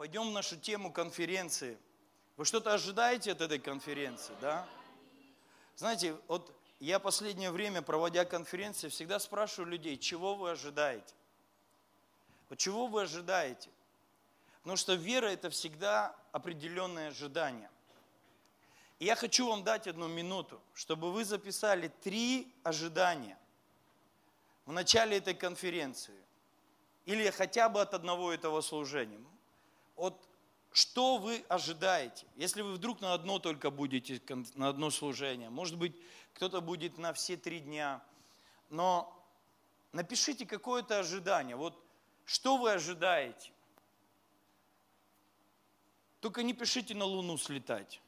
Пойдем в нашу тему конференции. Вы что-то ожидаете от этой конференции, да? Знаете, вот я последнее время, проводя конференции, всегда спрашиваю людей, чего вы ожидаете? Вот чего вы ожидаете? Потому что вера – это всегда определенное ожидание. И я хочу вам дать одну минуту, чтобы вы записали три ожидания в начале этой конференции. Или хотя бы от одного этого служения. Вот что вы ожидаете? Если вы вдруг на одно только будете, на одно служение, может быть, кто-то будет на все три дня, но напишите какое-то ожидание. Вот что вы ожидаете? Только не пишите на Луну слетать.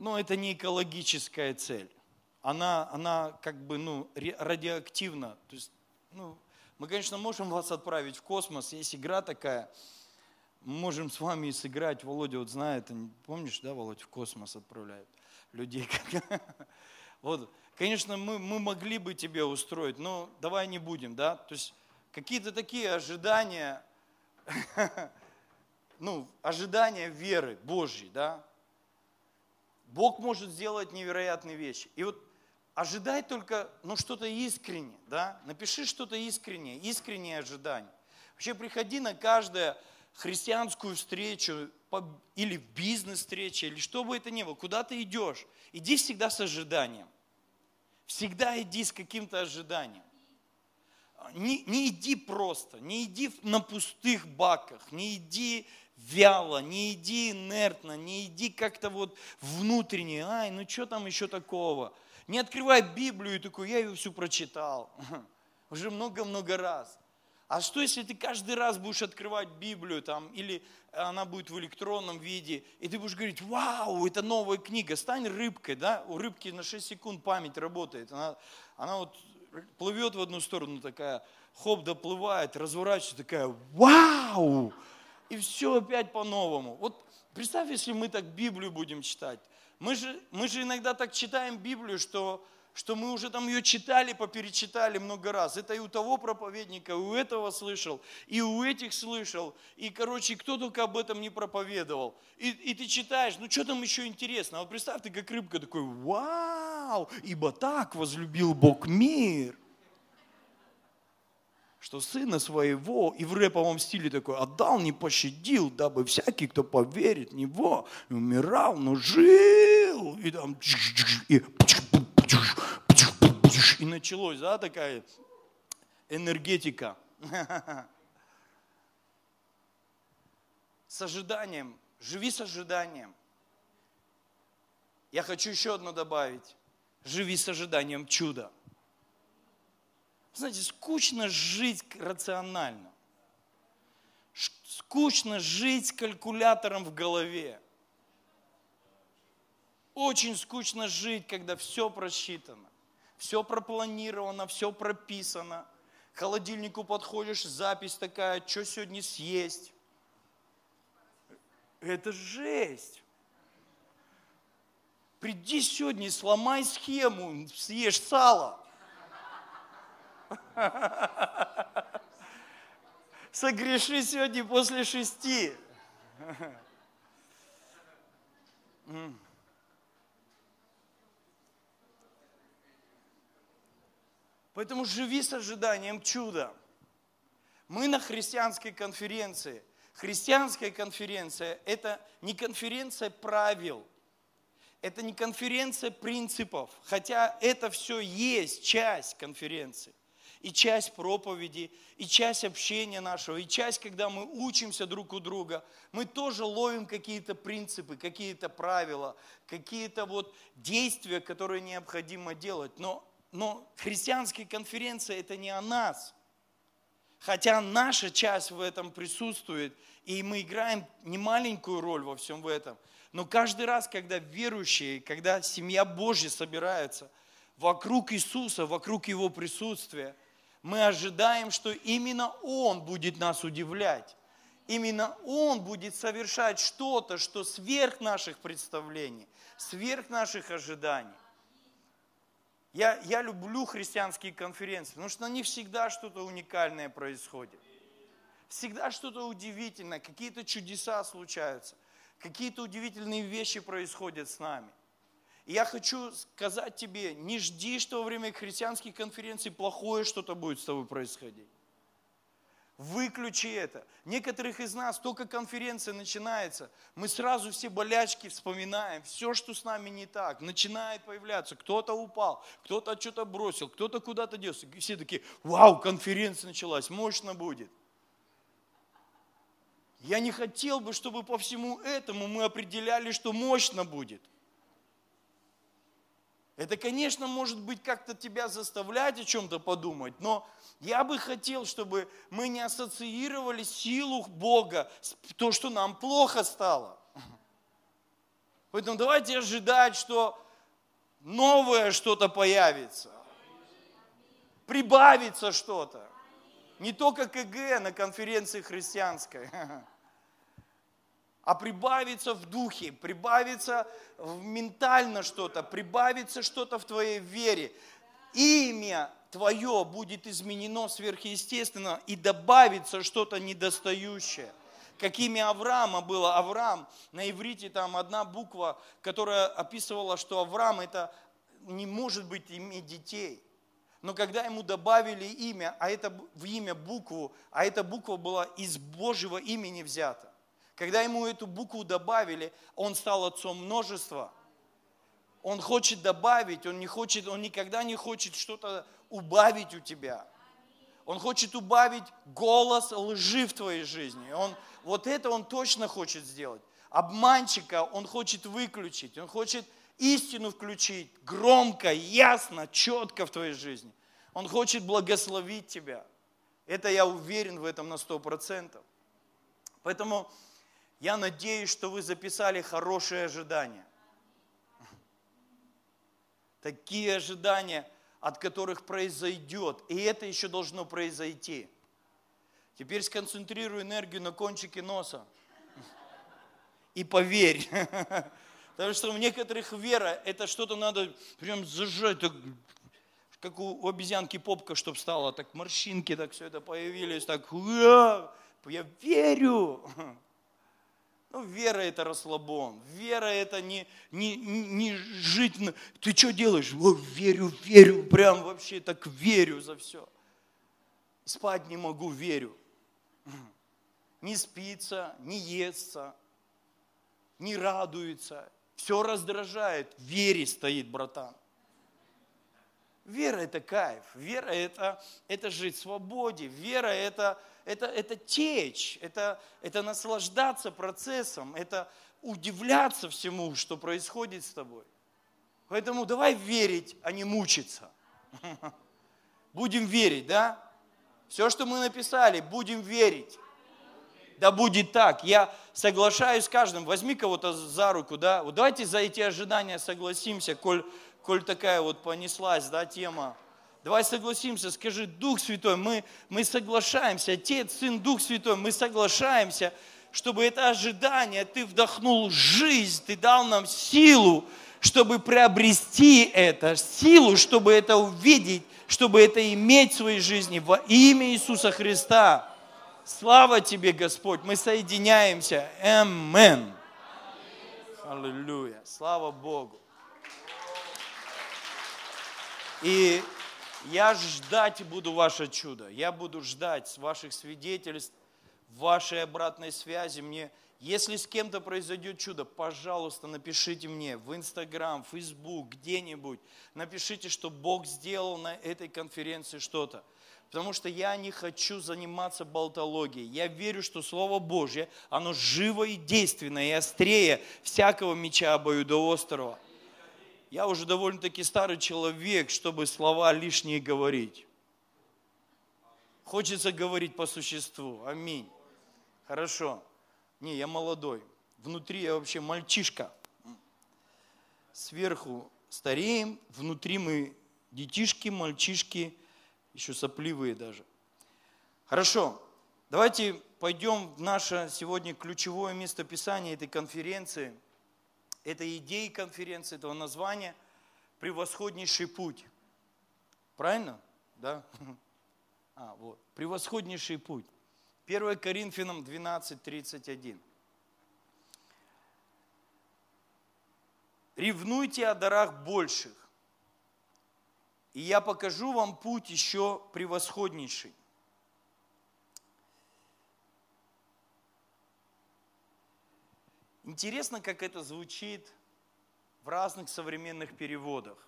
Но это не экологическая цель. Она, она как бы ну, радиоактивна. То есть, ну, мы, конечно, можем вас отправить в космос. Есть игра такая – мы можем с вами сыграть, Володя вот знает, помнишь, да, Володя, в космос отправляют людей. Вот, конечно, мы, мы могли бы тебе устроить, но давай не будем, да, то есть какие-то такие ожидания, ну, ожидания веры Божьей, да. Бог может сделать невероятные вещи. И вот ожидай только, ну, что-то искреннее, да, напиши что-то искреннее, искреннее ожидание. Вообще приходи на каждое христианскую встречу или в бизнес-встрече, или что бы это ни было, куда ты идешь, иди всегда с ожиданием. Всегда иди с каким-то ожиданием. Не, не иди просто, не иди на пустых баках, не иди вяло, не иди инертно, не иди как-то вот внутренне, ай, ну что там еще такого. Не открывай Библию и такой, я ее всю прочитал. Уже много-много раз. А что, если ты каждый раз будешь открывать Библию, там, или она будет в электронном виде, и ты будешь говорить, вау, это новая книга, стань рыбкой, да? У рыбки на 6 секунд память работает. Она, она вот плывет в одну сторону такая, хоп, доплывает, разворачивается, такая, вау! И все опять по-новому. Вот представь, если мы так Библию будем читать. Мы же, мы же иногда так читаем Библию, что что мы уже там ее читали, поперечитали много раз. Это и у того проповедника, и у этого слышал, и у этих слышал. И, короче, кто только об этом не проповедовал. И, и ты читаешь, ну что там еще интересно? Вот представь, ты как рыбка такой, вау, ибо так возлюбил Бог мир что сына своего, и в рэповом стиле такой, отдал, не пощадил, дабы всякий, кто поверит в него, умирал, но жил. И там, и и началось, да, такая энергетика. С ожиданием, живи с ожиданием. Я хочу еще одно добавить. Живи с ожиданием чуда. Знаете, скучно жить рационально. Скучно жить с калькулятором в голове. Очень скучно жить, когда все просчитано все пропланировано, все прописано. К холодильнику подходишь, запись такая, что сегодня съесть. Это жесть. Приди сегодня сломай схему, съешь сало. Согреши сегодня после шести. Поэтому живи с ожиданием чуда. Мы на христианской конференции. Христианская конференция – это не конференция правил, это не конференция принципов, хотя это все есть часть конференции, и часть проповеди, и часть общения нашего, и часть, когда мы учимся друг у друга, мы тоже ловим какие-то принципы, какие-то правила, какие-то вот действия, которые необходимо делать. Но но христианские конференции это не о нас. Хотя наша часть в этом присутствует, и мы играем немаленькую роль во всем в этом. Но каждый раз, когда верующие, когда семья Божья собирается вокруг Иисуса, вокруг Его присутствия, мы ожидаем, что именно Он будет нас удивлять. Именно Он будет совершать что-то, что сверх наших представлений, сверх наших ожиданий. Я, я люблю христианские конференции, потому что на них всегда что-то уникальное происходит. всегда что-то удивительное, какие-то чудеса случаются, какие-то удивительные вещи происходят с нами. И я хочу сказать тебе, не жди, что во время христианских конференций плохое что-то будет с тобой происходить. Выключи это. Некоторых из нас, только конференция начинается, мы сразу все болячки вспоминаем, все, что с нами не так, начинает появляться. Кто-то упал, кто-то что-то бросил, кто-то куда-то делся. Все такие, вау, конференция началась, мощно будет. Я не хотел бы, чтобы по всему этому мы определяли, что мощно будет. Это, конечно, может быть как-то тебя заставлять о чем-то подумать, но я бы хотел, чтобы мы не ассоциировали силу Бога с то, что нам плохо стало. Поэтому давайте ожидать, что новое что-то появится. Прибавится что-то. Не только КГ на конференции христианской. а прибавится в духе, прибавится в ментально что-то, прибавится что-то в твоей вере. Имя твое будет изменено сверхъестественно и добавится что-то недостающее. Как имя Авраама было, Авраам, на иврите там одна буква, которая описывала, что Авраам это не может быть иметь детей. Но когда ему добавили имя, а это в имя букву, а эта буква была из Божьего имени взята, когда ему эту букву добавили, он стал отцом множества. Он хочет добавить, он, не хочет, он никогда не хочет что-то убавить у тебя. Он хочет убавить голос лжи в твоей жизни. Он, вот это он точно хочет сделать. Обманщика он хочет выключить, он хочет истину включить громко, ясно, четко в твоей жизни. Он хочет благословить тебя. Это я уверен в этом на сто процентов. Поэтому я надеюсь, что вы записали хорошие ожидания. Такие ожидания, от которых произойдет. И это еще должно произойти. Теперь сконцентрируй энергию на кончике носа. И поверь. Потому что у некоторых вера, это что-то надо прям зажать, так, как у обезьянки попка, чтобы стало, так морщинки, так все это появились, так, я верю. Ну, вера это расслабон. Вера это не, не, не жить. Ты что делаешь? О, верю, верю, прям вообще так верю за все. Спать не могу, верю. Не спится, не естся, не радуется. Все раздражает. Вере стоит, братан. Вера – это кайф. Вера – это, это жить в свободе. Вера – это это, это течь, это, это наслаждаться процессом, это удивляться всему, что происходит с тобой. Поэтому давай верить, а не мучиться. Будем верить, да? Все, что мы написали, будем верить. Да будет так. Я соглашаюсь с каждым. Возьми кого-то за руку, да? Вот давайте за эти ожидания согласимся, коль, коль такая вот понеслась, да, тема. Давай согласимся, скажи, Дух Святой, мы, мы соглашаемся, Отец, Сын, Дух Святой, мы соглашаемся, чтобы это ожидание, Ты вдохнул жизнь, Ты дал нам силу, чтобы приобрести это, силу, чтобы это увидеть, чтобы это иметь в своей жизни во имя Иисуса Христа. Слава Тебе, Господь, мы соединяемся. Амен. Аллилуйя. Слава Богу. И я ждать буду ваше чудо. Я буду ждать ваших свидетельств, вашей обратной связи мне. Если с кем-то произойдет чудо, пожалуйста, напишите мне в Инстаграм, Фейсбук, где-нибудь. Напишите, что Бог сделал на этой конференции что-то. Потому что я не хочу заниматься болтологией. Я верю, что Слово Божье, оно живо и действенное, и острее всякого меча обоюдоострого. я уже довольно-таки старый человек, чтобы слова лишние говорить. Хочется говорить по существу. Аминь. Хорошо. Не, я молодой. Внутри я вообще мальчишка. Сверху стареем, внутри мы детишки, мальчишки, еще сопливые даже. Хорошо. Давайте пойдем в наше сегодня ключевое место Писания этой конференции – этой идеи конференции, этого названия «Превосходнейший путь». Правильно? Да? А, вот. «Превосходнейший путь». 1 Коринфянам 12, 31. Ревнуйте о дарах больших, и я покажу вам путь еще превосходнейший. Интересно, как это звучит в разных современных переводах.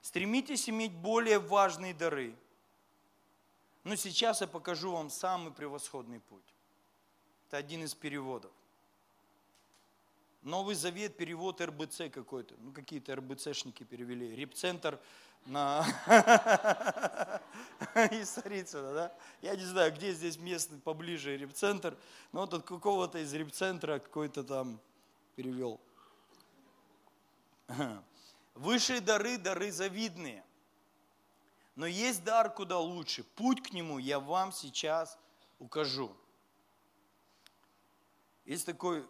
Стремитесь иметь более важные дары. Но сейчас я покажу вам самый превосходный путь. Это один из переводов. Новый Завет, перевод РБЦ какой-то. Ну, какие-то РБЦшники перевели. Репцентр на из Царицына, да? Я не знаю, где здесь местный поближе репцентр, но вот от какого-то из репцентра какой-то там перевел. Высшие дары, дары завидные. Но есть дар куда лучше. Путь к нему я вам сейчас укажу. Есть такой,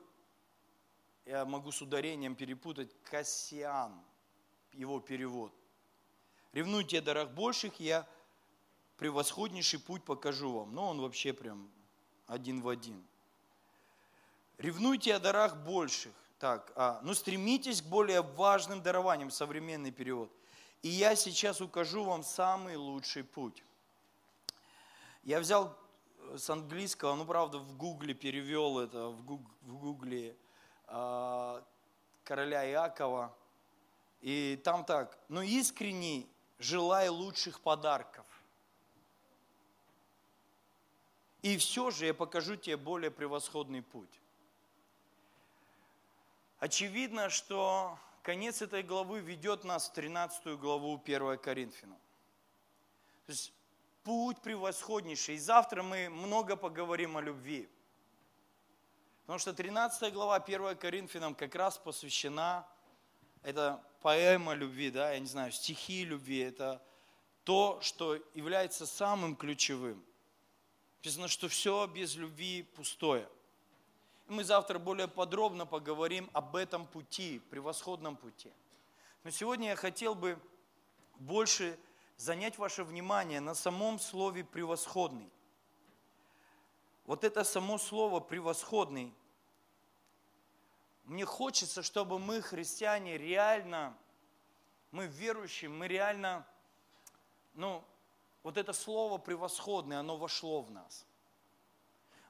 я могу с ударением перепутать, Кассиан, его перевод. Ревнуйте о дарах больших, я превосходнейший путь покажу вам. Но он вообще прям один в один. Ревнуйте о дарах больших. Так, а, ну стремитесь к более важным дарованиям, современный перевод. И я сейчас укажу вам самый лучший путь. Я взял с английского, ну правда в гугле перевел это, в гугле короля Иакова. И там так, но «Ну, искренний желай лучших подарков. И все же я покажу тебе более превосходный путь. Очевидно, что конец этой главы ведет нас в 13 главу 1 Коринфянам. То есть путь превосходнейший. И завтра мы много поговорим о любви. Потому что 13 глава 1 Коринфянам как раз посвящена это поэма любви, да, я не знаю, стихи любви, это то, что является самым ключевым. Написано, что все без любви пустое. И мы завтра более подробно поговорим об этом пути, превосходном пути. Но сегодня я хотел бы больше занять ваше внимание на самом слове «превосходный». Вот это само слово «превосходный» Мне хочется, чтобы мы, христиане, реально, мы верующие, мы реально, ну, вот это слово превосходное, оно вошло в нас.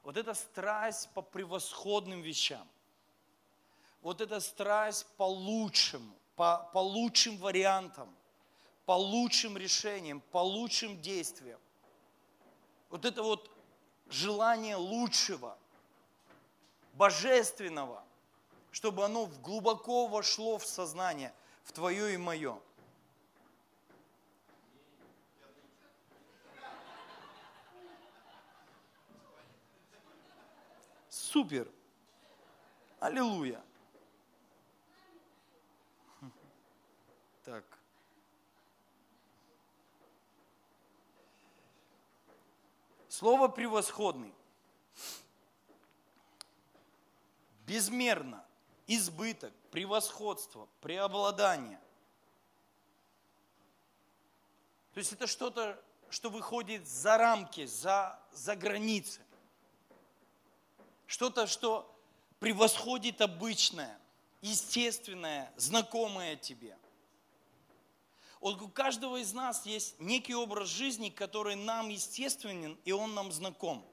Вот эта страсть по превосходным вещам. Вот эта страсть по лучшему, по, по лучшим вариантам, по лучшим решениям, по лучшим действиям. Вот это вот желание лучшего, божественного – чтобы оно глубоко вошло в сознание, в твое и мое. Супер! Аллилуйя! Так. Слово превосходный. Безмерно избыток, превосходство, преобладание. То есть это что-то, что выходит за рамки, за, за границы. Что-то, что превосходит обычное, естественное, знакомое тебе. Вот у каждого из нас есть некий образ жизни, который нам естественен, и он нам знаком.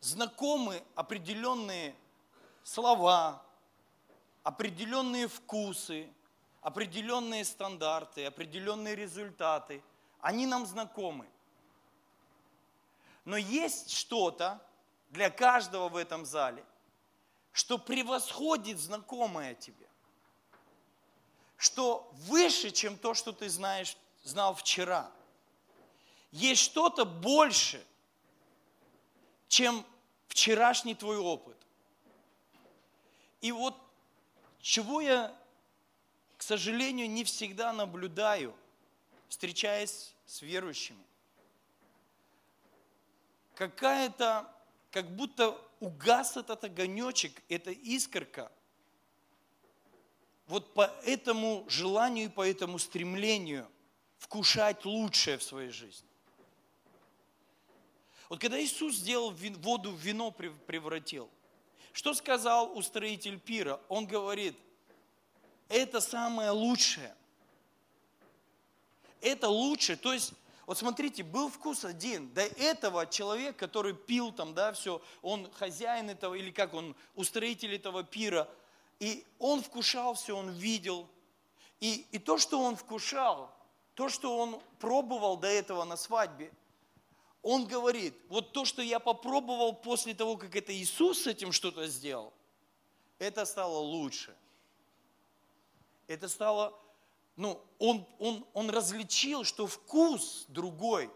Знакомы определенные слова, определенные вкусы, определенные стандарты, определенные результаты, они нам знакомы. Но есть что-то для каждого в этом зале, что превосходит знакомое тебе, что выше, чем то, что ты знаешь, знал вчера. Есть что-то больше, чем вчерашний твой опыт. И вот чего я, к сожалению, не всегда наблюдаю, встречаясь с верующими. Какая-то, как будто угас этот огонечек, эта искорка, вот по этому желанию и по этому стремлению вкушать лучшее в своей жизни. Вот когда Иисус сделал воду в вино превратил, что сказал устроитель пира? Он говорит, это самое лучшее. Это лучше. То есть, вот смотрите, был вкус один. До этого человек, который пил там, да, все, он хозяин этого, или как он, устроитель этого пира, и он вкушал все, он видел. И, и то, что он вкушал, то, что он пробовал до этого на свадьбе, он говорит, вот то, что я попробовал после того, как это Иисус с этим что-то сделал, это стало лучше. Это стало, ну, он, он, он различил, что вкус другой,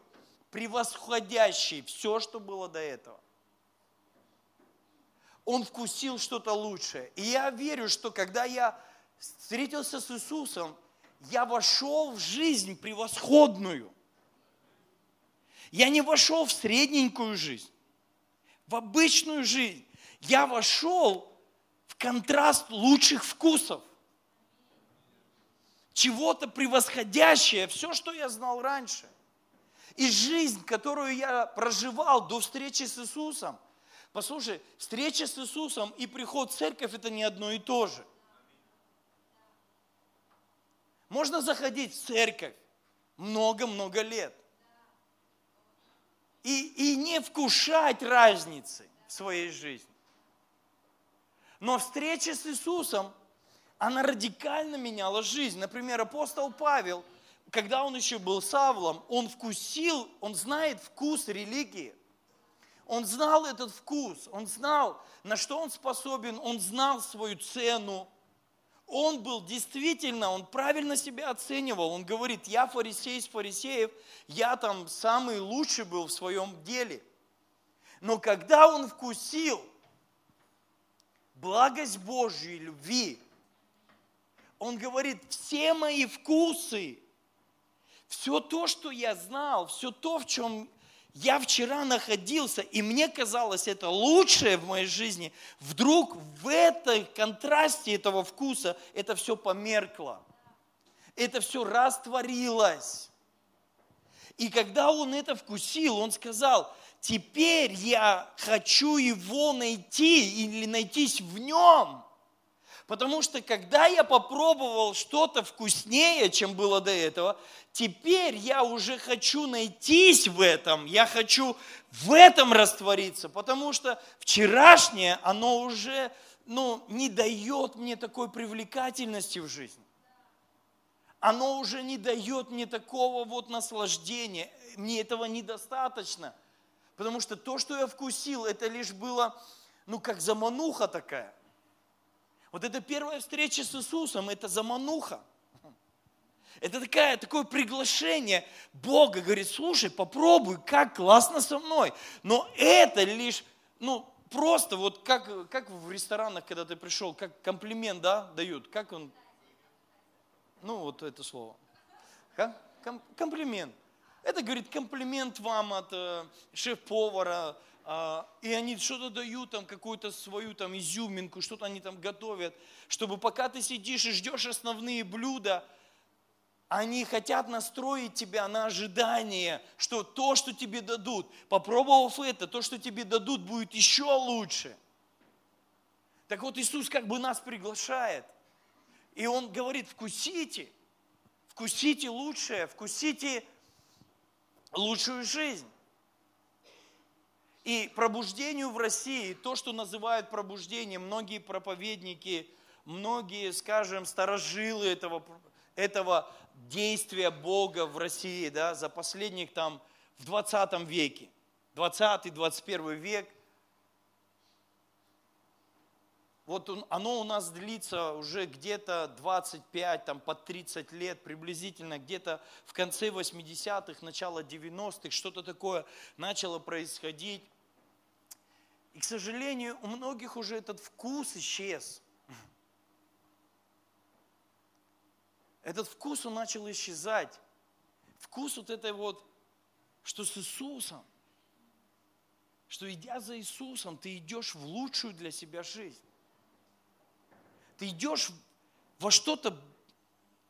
превосходящий все, что было до этого. Он вкусил что-то лучшее. И я верю, что когда я встретился с Иисусом, я вошел в жизнь превосходную. Я не вошел в средненькую жизнь, в обычную жизнь. Я вошел в контраст лучших вкусов. Чего-то превосходящее, все, что я знал раньше. И жизнь, которую я проживал до встречи с Иисусом. Послушай, встреча с Иисусом и приход в церковь – это не одно и то же. Можно заходить в церковь много-много лет и, и не вкушать разницы в своей жизни. Но встреча с Иисусом, она радикально меняла жизнь. Например, апостол Павел, когда он еще был Савлом, он вкусил, он знает вкус религии. Он знал этот вкус, он знал, на что он способен, он знал свою цену, он был действительно, он правильно себя оценивал. Он говорит, я фарисей из фарисеев, я там самый лучший был в своем деле. Но когда он вкусил благость Божьей любви, он говорит, все мои вкусы, все то, что я знал, все то, в чем я вчера находился, и мне казалось это лучшее в моей жизни, вдруг в этой контрасте этого вкуса это все померкло. Это все растворилось. И когда он это вкусил, он сказал, теперь я хочу его найти или найтись в нем. Потому что когда я попробовал что-то вкуснее, чем было до этого, теперь я уже хочу найтись в этом, я хочу в этом раствориться, потому что вчерашнее, оно уже ну, не дает мне такой привлекательности в жизни. Оно уже не дает мне такого вот наслаждения, мне этого недостаточно. Потому что то, что я вкусил, это лишь было, ну, как замануха такая – вот эта первая встреча с Иисусом, это замануха. Это такая, такое приглашение Бога, говорит, слушай, попробуй, как классно со мной. Но это лишь, ну, просто вот как, как в ресторанах, когда ты пришел, как комплимент, да, дают, как он, ну, вот это слово. Комплимент. Это, говорит, комплимент вам от э, шеф-повара, и они что-то дают, там какую-то свою там изюминку, что-то они там готовят, чтобы пока ты сидишь и ждешь основные блюда, они хотят настроить тебя на ожидание, что то, что тебе дадут, попробовав это, то, что тебе дадут, будет еще лучше. Так вот Иисус как бы нас приглашает. И Он говорит, вкусите, вкусите лучшее, вкусите лучшую жизнь. И пробуждению в России, то, что называют пробуждением, многие проповедники, многие, скажем, старожилы этого, этого действия Бога в России да, за последних там в 20 веке, 20-21 век, вот оно у нас длится уже где-то 25, там, под 30 лет приблизительно, где-то в конце 80-х, начало 90-х, что-то такое начало происходить. И, к сожалению, у многих уже этот вкус исчез. Этот вкус, он начал исчезать. Вкус вот этой вот, что с Иисусом, что идя за Иисусом, ты идешь в лучшую для себя жизнь. Ты идешь во что-то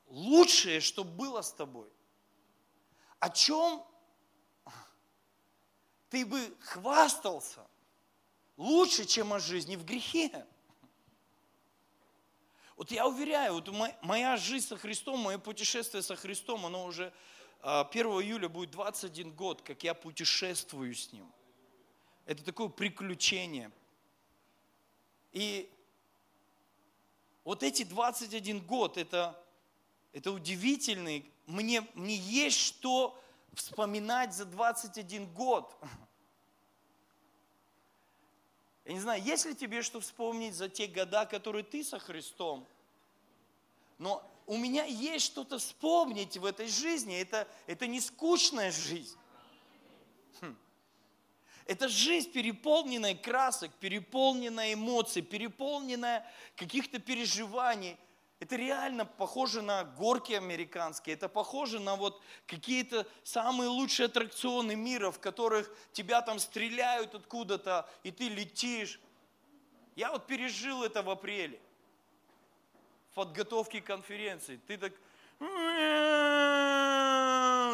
лучшее, что было с тобой. О чем ты бы хвастался лучше, чем о жизни в грехе. Вот я уверяю, вот моя жизнь со Христом, мое путешествие со Христом, оно уже 1 а, июля будет 21 год, как я путешествую с Ним. Это такое приключение. И вот эти 21 год, это, это удивительный, мне, мне есть что вспоминать за 21 год. Я не знаю, есть ли тебе что вспомнить за те года, которые ты со Христом? Но у меня есть что-то вспомнить в этой жизни. Это, это не скучная жизнь. Хм. Это жизнь, переполненная красок, переполненная эмоций, переполненная каких-то переживаний. Это реально похоже на горки американские, это похоже на вот какие-то самые лучшие аттракционы мира, в которых тебя там стреляют откуда-то, и ты летишь. Я вот пережил это в апреле, в подготовке конференции. Ты так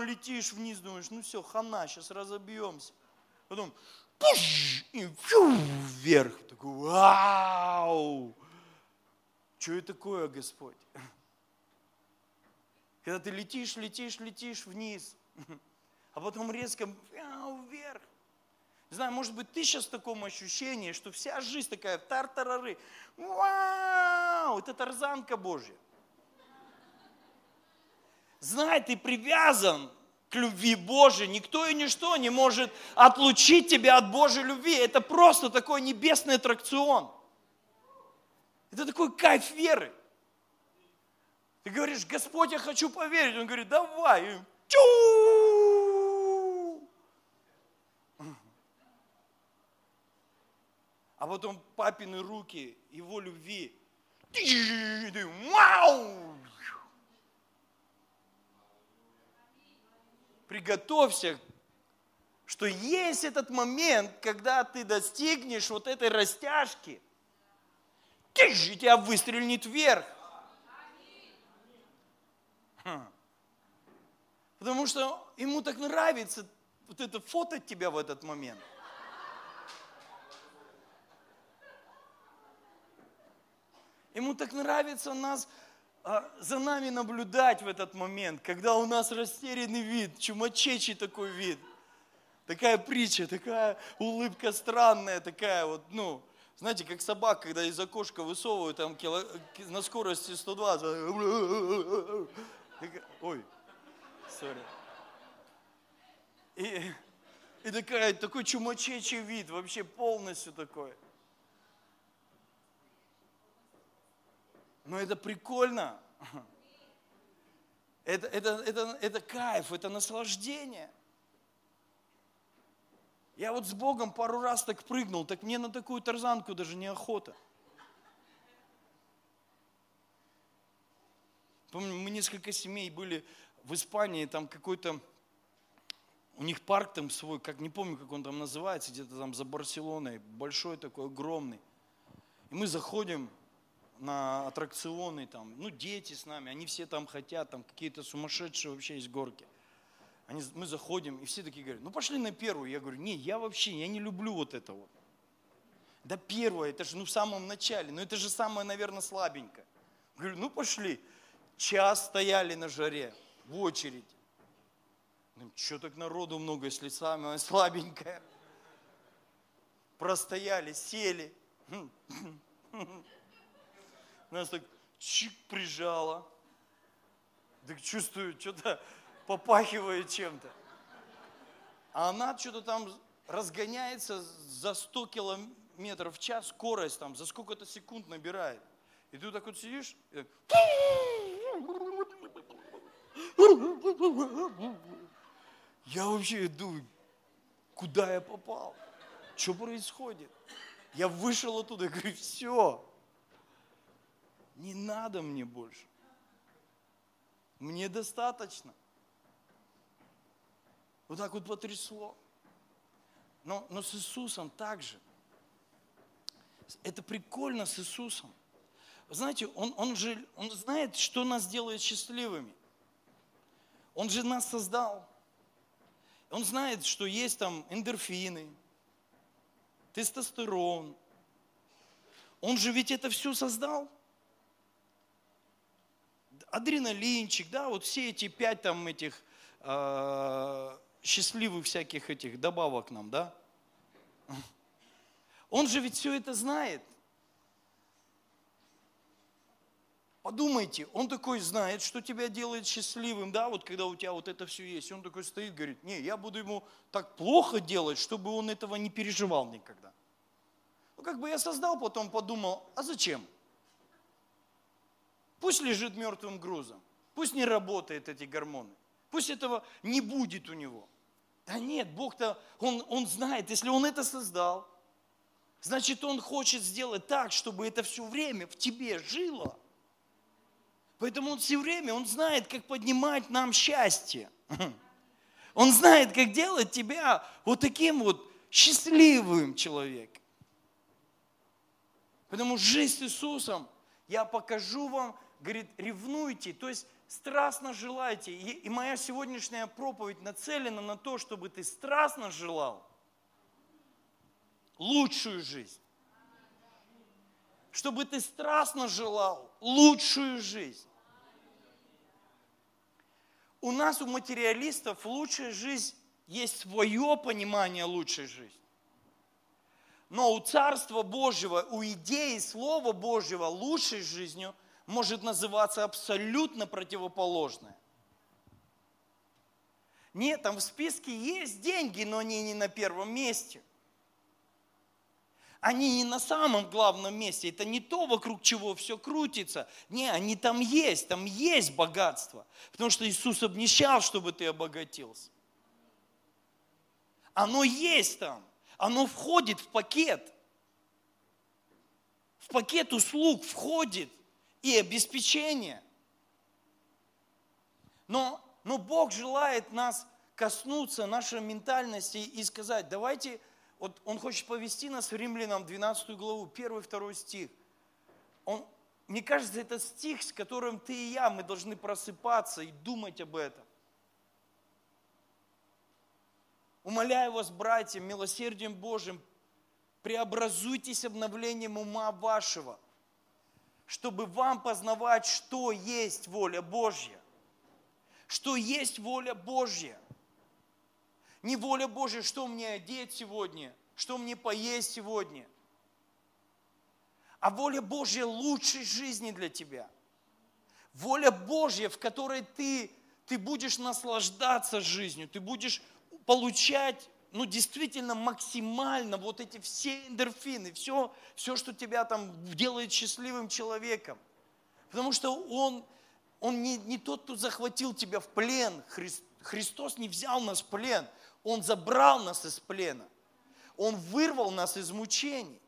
летишь вниз, думаешь, ну все, хана, сейчас разобьемся. Потом пуш, и фью, вверх. Такой, вау! Что это такое, Господь? Когда ты летишь, летишь, летишь вниз, а потом резко вверх. Не знаю, может быть, ты сейчас в таком ощущении, что вся жизнь такая тартарары. Вау! Это тарзанка Божья. Знай, ты привязан к любви Божией. Никто и ничто не может отлучить тебя от Божьей любви. Это просто такой небесный аттракцион. Это такой кайф веры. Ты говоришь, Господь, я хочу поверить. Он говорит, давай. И! А потом папины руки, его любви. Приготовься, что есть этот момент, когда ты достигнешь вот этой растяжки – тыщ, и тебя выстрелит вверх. Хм. Потому что ему так нравится вот это фото тебя в этот момент. Ему так нравится нас, а, за нами наблюдать в этот момент, когда у нас растерянный вид, чумачечий такой вид. Такая притча, такая улыбка странная, такая вот, ну, знаете, как собак, когда из окошка высовывают там кило, на скорости 120. Ой, сори. И, и такая, такой чумачечий вид, вообще полностью такой. Но это прикольно. Это, это, это, это кайф, это наслаждение. Я вот с Богом пару раз так прыгнул, так мне на такую тарзанку даже неохота. Помню, мы несколько семей были в Испании, там какой-то, у них парк там свой, как не помню, как он там называется, где-то там за Барселоной, большой такой, огромный. И мы заходим на аттракционы, там, ну, дети с нами, они все там хотят, там какие-то сумасшедшие вообще из горки. Они, мы заходим, и все такие говорят, ну пошли на первую. Я говорю, не, я вообще, я не люблю вот это вот. Да первое, это же ну в самом начале, ну это же самое, наверное, слабенькое. Говорю, ну пошли. Час стояли на жаре, в очередь. Ну, что так народу много, если самое слабенькое? Простояли, сели. Нас так чик прижало. Так чувствую, что-то попахивает чем-то. А она что-то там разгоняется за 100 километров в час, скорость там, за сколько-то секунд набирает. И ты так вот сидишь, и я вообще иду, куда я попал? Что происходит? Я вышел оттуда и говорю, все, не надо мне больше. Мне достаточно. Вот так вот потрясло. Но, но с Иисусом также. Это прикольно с Иисусом. знаете, он, он же он знает, что нас делает счастливыми. Он же нас создал. Он знает, что есть там эндорфины, тестостерон. Он же ведь это все создал. Адреналинчик, да, вот все эти пять там этих э, счастливых всяких этих добавок нам, да. Он же ведь все это знает. Подумайте, он такой знает, что тебя делает счастливым, да, вот когда у тебя вот это все есть. он такой стоит, говорит, не, я буду ему так плохо делать, чтобы он этого не переживал никогда. Ну, как бы я создал, потом подумал, а зачем? Пусть лежит мертвым грузом, пусть не работает эти гормоны, пусть этого не будет у него. Да нет, Бог-то, он, он знает, если Он это создал, значит, Он хочет сделать так, чтобы это все время в тебе жило. Поэтому он все время, он знает, как поднимать нам счастье. Он знает, как делать тебя вот таким вот счастливым человеком. Поэтому жизнь с Иисусом, я покажу вам, говорит, ревнуйте, то есть страстно желайте. И моя сегодняшняя проповедь нацелена на то, чтобы ты страстно желал лучшую жизнь. Чтобы ты страстно желал лучшую жизнь. У нас, у материалистов, лучшая жизнь есть свое понимание лучшей жизни. Но у Царства Божьего, у идеи Слова Божьего лучшей жизнью может называться абсолютно противоположное. Нет, там в списке есть деньги, но они не на первом месте. Они не на самом главном месте. Это не то, вокруг чего все крутится. Не, они там есть, там есть богатство. Потому что Иисус обнищал, чтобы ты обогатился. Оно есть там. Оно входит в пакет. В пакет услуг входит и обеспечение. Но, но Бог желает нас коснуться нашей ментальности и сказать, давайте вот он хочет повести нас в Римлянам 12 главу, 1-2 стих. Он, мне кажется, это стих, с которым ты и я, мы должны просыпаться и думать об этом. Умоляю вас, братья, милосердием Божьим, преобразуйтесь обновлением ума вашего, чтобы вам познавать, что есть воля Божья. Что есть воля Божья – не воля Божья, что мне одеть сегодня, что мне поесть сегодня. А воля Божья лучшей жизни для тебя. Воля Божья, в которой ты, ты будешь наслаждаться жизнью, ты будешь получать ну, действительно максимально вот эти все эндорфины, все, все, что тебя там делает счастливым человеком. Потому что Он, он не, не тот, кто захватил тебя в плен. Христос не взял нас в плен. Он забрал нас из плена. Он вырвал нас из мучений.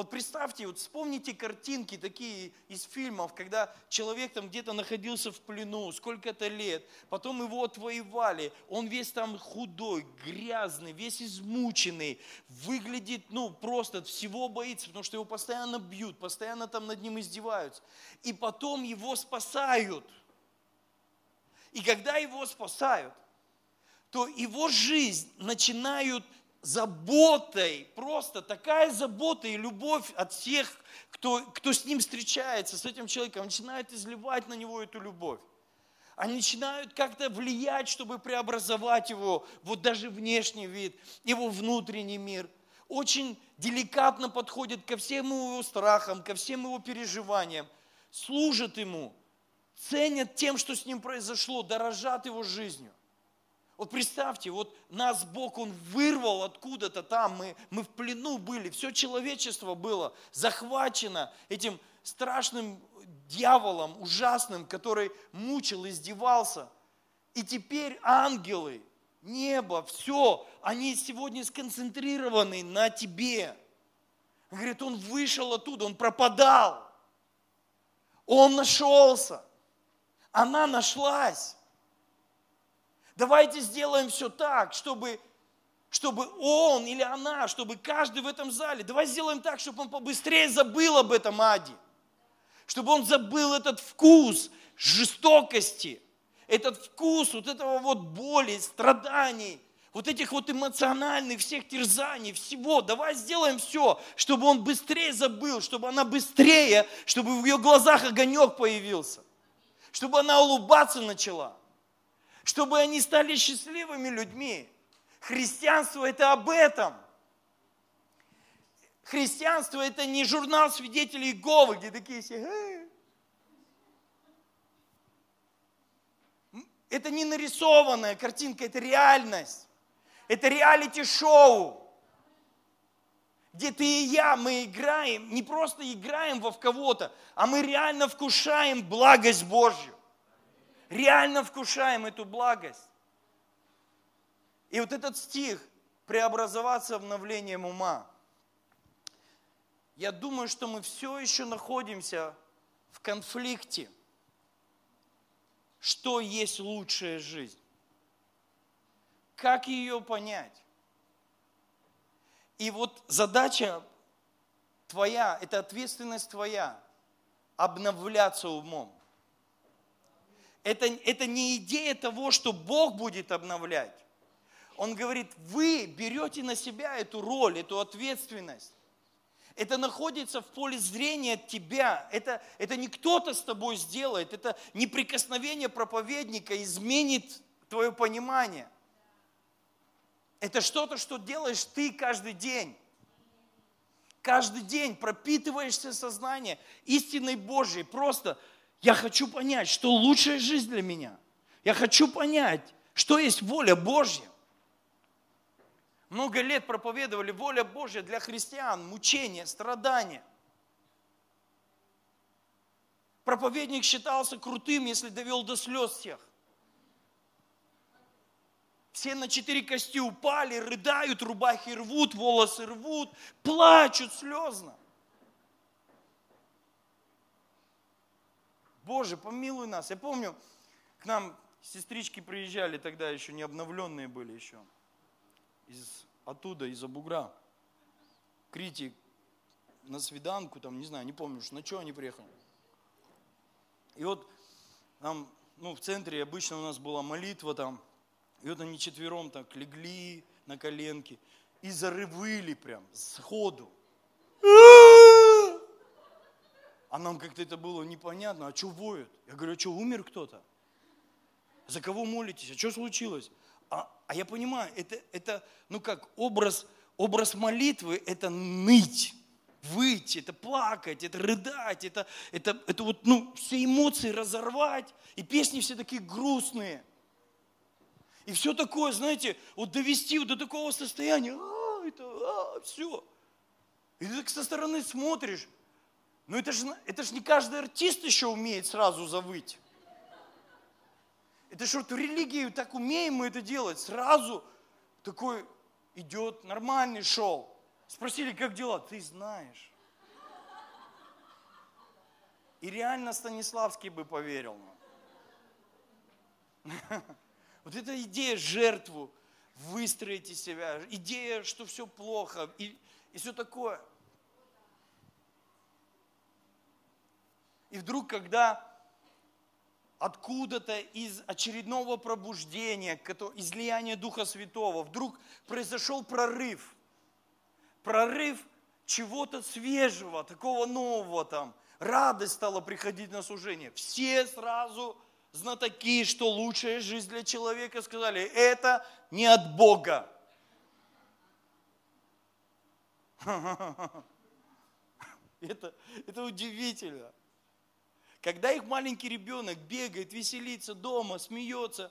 Вот представьте, вот вспомните картинки такие из фильмов, когда человек там где-то находился в плену, сколько-то лет, потом его отвоевали, он весь там худой, грязный, весь измученный, выглядит, ну, просто всего боится, потому что его постоянно бьют, постоянно там над ним издеваются. И потом его спасают. И когда его спасают, то его жизнь начинают заботой, просто такая забота и любовь от всех, кто, кто с ним встречается, с этим человеком, начинают изливать на него эту любовь. Они начинают как-то влиять, чтобы преобразовать его, вот даже внешний вид, его внутренний мир. Очень деликатно подходят ко всем его страхам, ко всем его переживаниям, служат ему, ценят тем, что с ним произошло, дорожат его жизнью. Вот представьте, вот нас Бог, Он вырвал откуда-то там, мы, мы в плену были, все человечество было захвачено этим страшным дьяволом, ужасным, который мучил, издевался. И теперь ангелы, небо, все, они сегодня сконцентрированы на тебе. Говорит, он вышел оттуда, он пропадал. Он нашелся. Она нашлась. Давайте сделаем все так, чтобы, чтобы он или она, чтобы каждый в этом зале, давай сделаем так, чтобы он побыстрее забыл об этом аде. Чтобы он забыл этот вкус жестокости, этот вкус вот этого вот боли, страданий, вот этих вот эмоциональных всех терзаний, всего. Давай сделаем все, чтобы он быстрее забыл, чтобы она быстрее, чтобы в ее глазах огонек появился, чтобы она улыбаться начала, чтобы они стали счастливыми людьми. Христианство это об этом. Христианство это не журнал свидетелей Иеговы, где такие все, «Э, Это не нарисованная картинка, это реальность. Это реалити-шоу, где ты и я, мы играем, не просто играем во в кого-то, а мы реально вкушаем благость Божью. Реально вкушаем эту благость. И вот этот стих преобразоваться обновлением ума. Я думаю, что мы все еще находимся в конфликте – что есть лучшая жизнь. Как ее понять? И вот задача твоя, это ответственность твоя, обновляться умом. Это, это не идея того, что Бог будет обновлять. Он говорит, вы берете на себя эту роль, эту ответственность. Это находится в поле зрения тебя. Это, это не кто-то с тобой сделает. Это не прикосновение проповедника изменит твое понимание. Это что-то, что делаешь ты каждый день. Каждый день пропитываешься сознание истиной Божьей. Просто я хочу понять, что лучшая жизнь для меня. Я хочу понять, что есть воля Божья много лет проповедовали воля Божья для христиан, мучение, страдания. Проповедник считался крутым, если довел до слез всех. Все на четыре кости упали, рыдают, рубахи рвут, волосы рвут, плачут слезно. Боже, помилуй нас. Я помню, к нам сестрички приезжали, тогда еще не обновленные были еще из, оттуда, из-за бугра. Критик на свиданку, там, не знаю, не помню, на что они приехали. И вот там, ну, в центре обычно у нас была молитва там, и вот они четвером так легли на коленки и зарывыли прям сходу. А нам как-то это было непонятно, а что воют? Я говорю, а что, умер кто-то? За кого молитесь? А что случилось? А, а я понимаю, это, это, ну как, образ, образ молитвы – это ныть, выть, это плакать, это рыдать, это, это, это вот, ну, все эмоции разорвать. И песни все такие грустные. И все такое, знаете, вот довести вот до такого состояния, а, это, а, все. И ты так со стороны смотришь, ну это же это ж не каждый артист еще умеет сразу завыть. Это что, в религии так умеем мы это делать? Сразу такой идет нормальный шел. Спросили, как дела? Ты знаешь. И реально Станиславский бы поверил. Вот эта идея жертву, выстроить из себя, идея, что все плохо и, и все такое. И вдруг, когда откуда-то из очередного пробуждения, излияния Духа Святого, вдруг произошел прорыв. Прорыв чего-то свежего, такого нового там. Радость стала приходить на служение. Все сразу знатоки, что лучшая жизнь для человека, сказали, это не от Бога. Это, это удивительно. Когда их маленький ребенок бегает, веселится дома, смеется,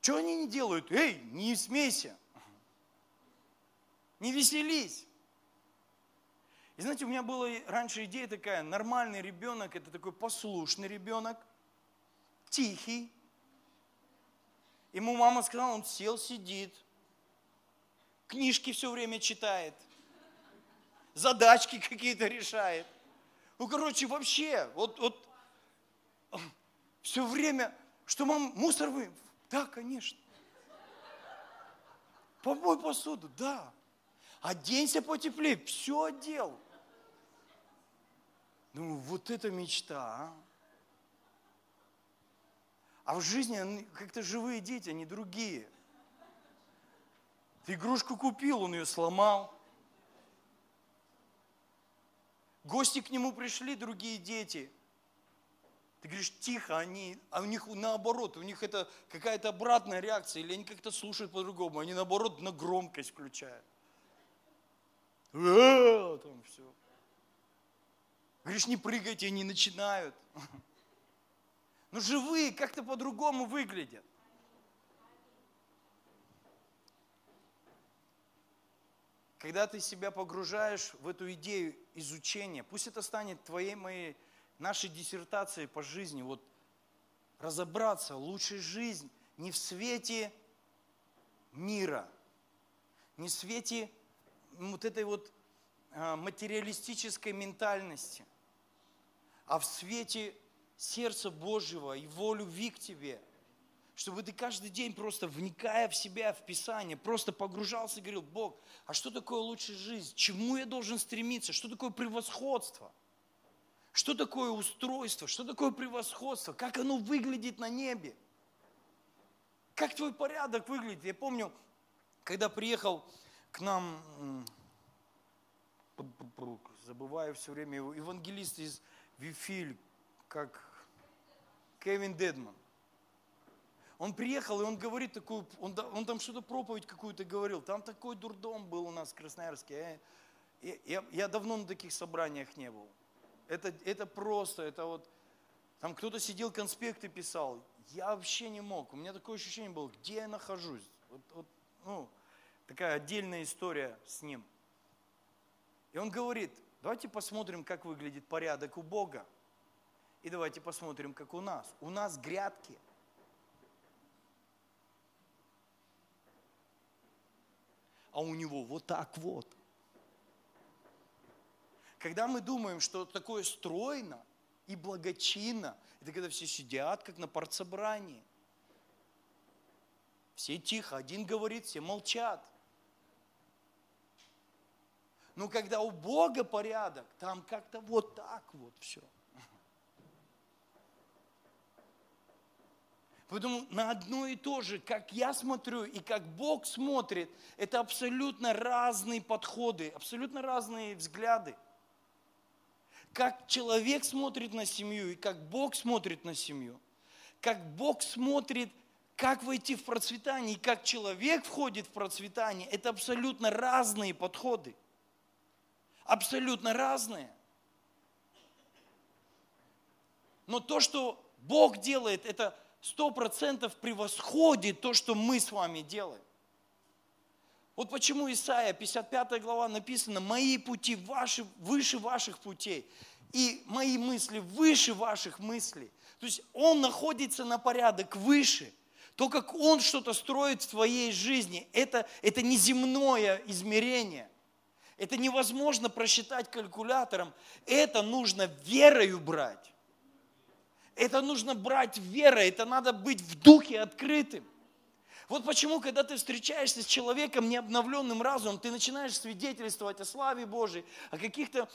что они не делают? Эй, не смейся, не веселись. И знаете, у меня была раньше идея такая, нормальный ребенок, это такой послушный ребенок, тихий. Ему мама сказала, он сел, сидит, книжки все время читает, задачки какие-то решает. Ну, короче, вообще, вот, вот все время, что мам, мусор вы? Да, конечно. Помой посуду, да. Оденься потеплее, все одел. Ну, вот это мечта, а. А в жизни как-то живые дети, они другие. Ты игрушку купил, он ее сломал. Гости к нему пришли, другие дети. Ты говоришь, тихо, они, а у них наоборот, у них это какая-то обратная реакция, или они как-то слушают по-другому, они наоборот на громкость включают. «Э, там все. Говоришь, не прыгайте, они начинают. Но живые как-то по-другому выглядят. Когда ты себя погружаешь в эту идею изучения, пусть это станет твоей, моей, нашей диссертацией по жизни, вот разобраться, лучшей жизнь не в свете мира, не в свете вот этой вот а, материалистической ментальности, а в свете сердца Божьего, Его любви к тебе – чтобы ты каждый день просто вникая в себя, в Писание, просто погружался и говорил, Бог, а что такое лучшая жизнь? Чему я должен стремиться? Что такое превосходство? Что такое устройство? Что такое превосходство? Как оно выглядит на небе? Как твой порядок выглядит? Я помню, когда приехал к нам, забываю все время, евангелист из Вифиль, как Кевин Дедман. Он приехал, и он говорит такую, он, он там что-то проповедь какую-то говорил. Там такой дурдом был у нас в Красноярске. Я, я, я давно на таких собраниях не был. Это, это просто, это вот, там кто-то сидел, конспекты писал. Я вообще не мог. У меня такое ощущение было, где я нахожусь. Вот, вот, ну, такая отдельная история с ним. И он говорит, давайте посмотрим, как выглядит порядок у Бога. И давайте посмотрим, как у нас. У нас грядки – а у него вот так вот. Когда мы думаем, что такое стройно и благочинно, это когда все сидят, как на партсобрании. Все тихо, один говорит, все молчат. Но когда у Бога порядок, там как-то вот так вот все – Поэтому на одно и то же, как я смотрю и как Бог смотрит, это абсолютно разные подходы, абсолютно разные взгляды. Как человек смотрит на семью и как Бог смотрит на семью. Как Бог смотрит, как войти в процветание и как человек входит в процветание, это абсолютно разные подходы. Абсолютно разные. Но то, что Бог делает, это сто процентов превосходит то, что мы с вами делаем. Вот почему Исаия, 55 глава написано, «Мои пути ваши, выше ваших путей, и мои мысли выше ваших мыслей». То есть Он находится на порядок выше. То, как Он что-то строит в твоей жизни, это, это неземное измерение. Это невозможно просчитать калькулятором. Это нужно верою брать. Это нужно брать верой, это надо быть в духе открытым. Вот почему, когда ты встречаешься с человеком необновленным разумом, ты начинаешь свидетельствовать о славе Божьей, о каких-то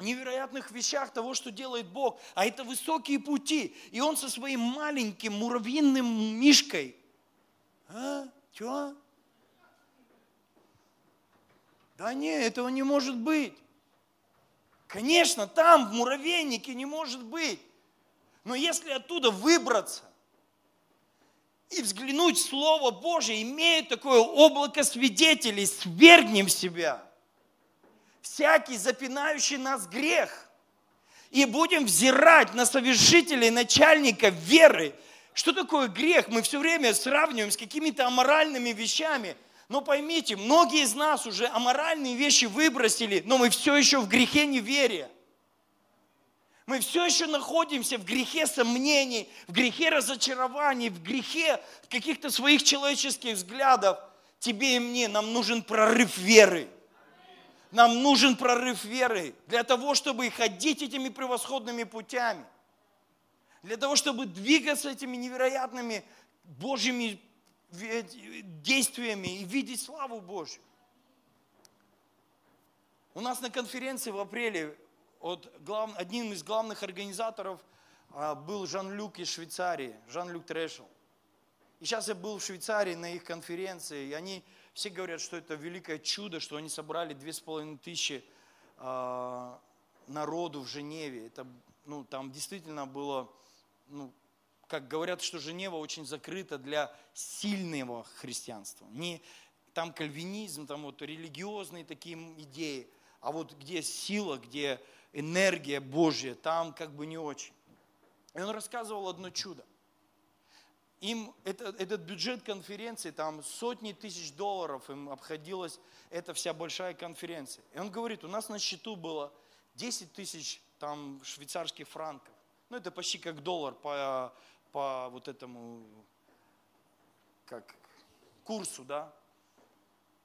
невероятных вещах того, что делает Бог. А это высокие пути. И он со своим маленьким муравьиным мишкой. А? Чего? Да нет, этого не может быть. Конечно, там, в муравейнике, не может быть. Но если оттуда выбраться и взглянуть в Слово Божие, имея такое облако свидетелей, свергнем себя всякий запинающий нас грех и будем взирать на совершителей, начальника веры. Что такое грех? Мы все время сравниваем с какими-то аморальными вещами. Но поймите, многие из нас уже аморальные вещи выбросили, но мы все еще в грехе неверия. Мы все еще находимся в грехе сомнений, в грехе разочарований, в грехе каких-то своих человеческих взглядов. Тебе и мне нам нужен прорыв веры. Нам нужен прорыв веры для того, чтобы ходить этими превосходными путями. Для того, чтобы двигаться этими невероятными Божьими действиями и видеть славу Божью. У нас на конференции в апреле вот глав, одним из главных организаторов а, был Жан-Люк из Швейцарии, Жан-Люк Трешел. И сейчас я был в Швейцарии на их конференции, и они все говорят, что это великое чудо, что они собрали две с половиной тысячи э, народу в Женеве. Это, ну, там действительно было, ну, как говорят, что Женева очень закрыта для сильного христианства. Не там кальвинизм, там вот религиозные такие идеи, а вот где сила, где энергия Божья, там как бы не очень. И он рассказывал одно чудо. Им это, этот бюджет конференции, там сотни тысяч долларов им обходилась эта вся большая конференция. И он говорит, у нас на счету было 10 тысяч там швейцарских франков. Ну, это почти как доллар по, по вот этому как, курсу, да.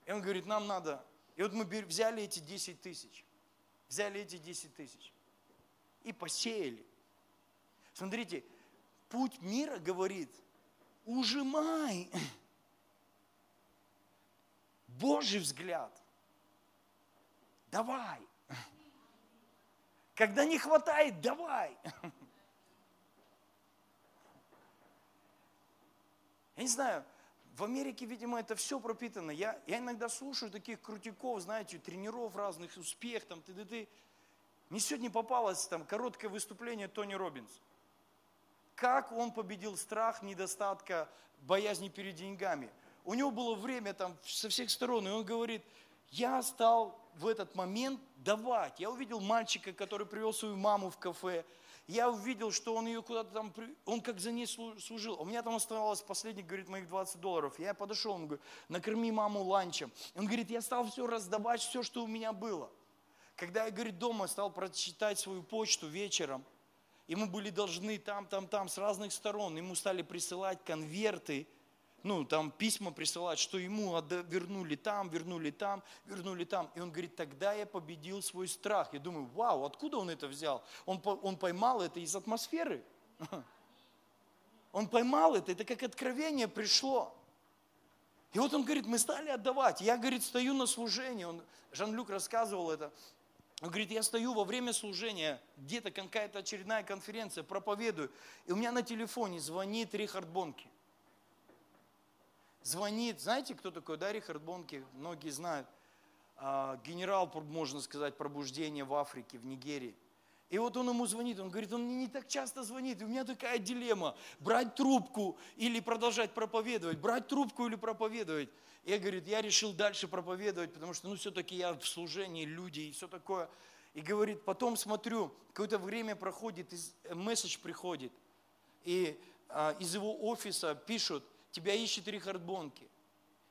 И он говорит, нам надо. И вот мы взяли эти 10 тысяч. Взяли эти 10 тысяч. И посеяли. Смотрите, путь мира говорит, ужимай. Божий взгляд. Давай. Когда не хватает, давай. Я не знаю, в Америке, видимо, это все пропитано. Я, я иногда слушаю таких крутиков, знаете, тренеров разных, успех, там, ты, ты, ты. Мне сегодня попалось там короткое выступление Тони Робинс. Как он победил страх, недостатка, боязни перед деньгами. У него было время там со всех сторон, и он говорит, я стал в этот момент давать. Я увидел мальчика, который привел свою маму в кафе. Я увидел, что он ее куда-то там, он как за ней служил. У меня там оставалось последний, говорит, моих 20 долларов. Я подошел, он говорит, накорми маму ланчем. Он говорит, я стал все раздавать, все, что у меня было. Когда я, говорит, дома стал прочитать свою почту вечером, ему были должны там, там, там, с разных сторон. Ему стали присылать конверты, ну, там письма присылать, что ему вернули там, вернули там, вернули там. И он говорит, тогда я победил свой страх. Я думаю, вау, откуда он это взял? Он, он поймал это из атмосферы. Он поймал это, это как откровение пришло. И вот он говорит, мы стали отдавать. Я, говорит, стою на служении. Он, Жан-Люк рассказывал это. Он говорит, я стою во время служения, где-то какая-то очередная конференция, проповедую. И у меня на телефоне звонит Рихард Бонки звонит, знаете, кто такой, да, Рихард Бонки, многие знают, а, генерал, можно сказать, пробуждения в Африке, в Нигерии. И вот он ему звонит, он говорит, он мне не так часто звонит, у меня такая дилемма, брать трубку или продолжать проповедовать, брать трубку или проповедовать. И я, говорит, я решил дальше проповедовать, потому что, ну, все-таки я в служении, люди и все такое. И говорит, потом смотрю, какое-то время проходит, месседж приходит, и а, из его офиса пишут, тебя ищет Рихард Бонки.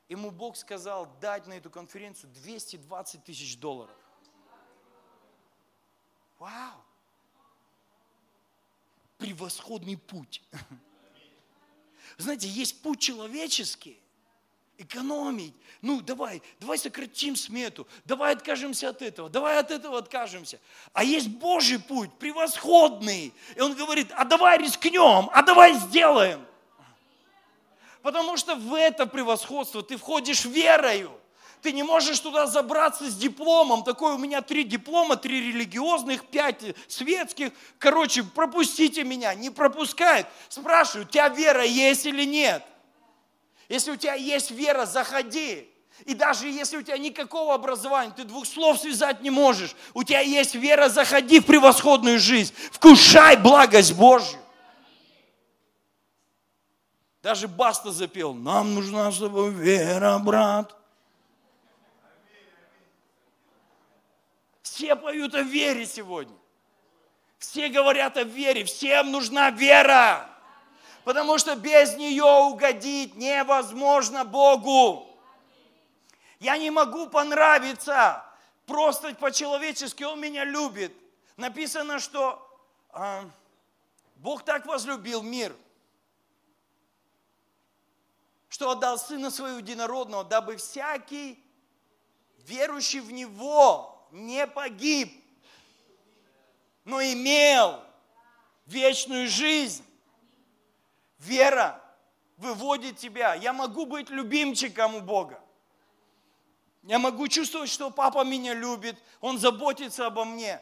Ему Бог сказал дать на эту конференцию 220 тысяч долларов. Вау! Превосходный путь. Знаете, есть путь человеческий, экономить. Ну, давай, давай сократим смету, давай откажемся от этого, давай от этого откажемся. А есть Божий путь, превосходный. И он говорит, а давай рискнем, а давай сделаем. Потому что в это превосходство ты входишь верою. Ты не можешь туда забраться с дипломом. Такой у меня три диплома, три религиозных, пять светских. Короче, пропустите меня. Не пропускают. Спрашивают, у тебя вера есть или нет? Если у тебя есть вера, заходи. И даже если у тебя никакого образования, ты двух слов связать не можешь, у тебя есть вера, заходи в превосходную жизнь, вкушай благость Божью. Даже Баста запел, нам нужна с тобой вера, брат. Все поют о вере сегодня. Все говорят о вере, всем нужна вера. Потому что без нее угодить невозможно Богу. Я не могу понравиться просто по-человечески, Он меня любит. Написано, что э, Бог так возлюбил мир – что отдал Сына Своего Единородного, дабы всякий, верующий в Него, не погиб, но имел вечную жизнь. Вера выводит тебя. Я могу быть любимчиком у Бога. Я могу чувствовать, что папа меня любит, он заботится обо мне.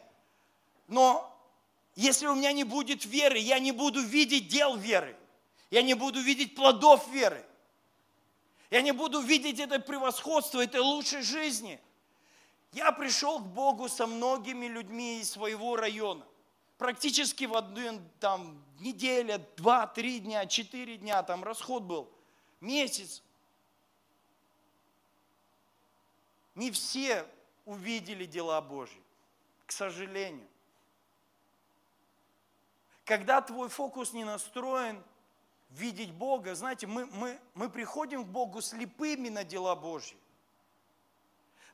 Но если у меня не будет веры, я не буду видеть дел веры. Я не буду видеть плодов веры. Я не буду видеть это превосходство, этой лучшей жизни. Я пришел к Богу со многими людьми из своего района. Практически в одну там, неделя, два, три дня, четыре дня, там расход был, месяц. Не все увидели дела Божьи, к сожалению. Когда твой фокус не настроен видеть Бога, знаете, мы, мы, мы приходим к Богу слепыми на дела Божьи.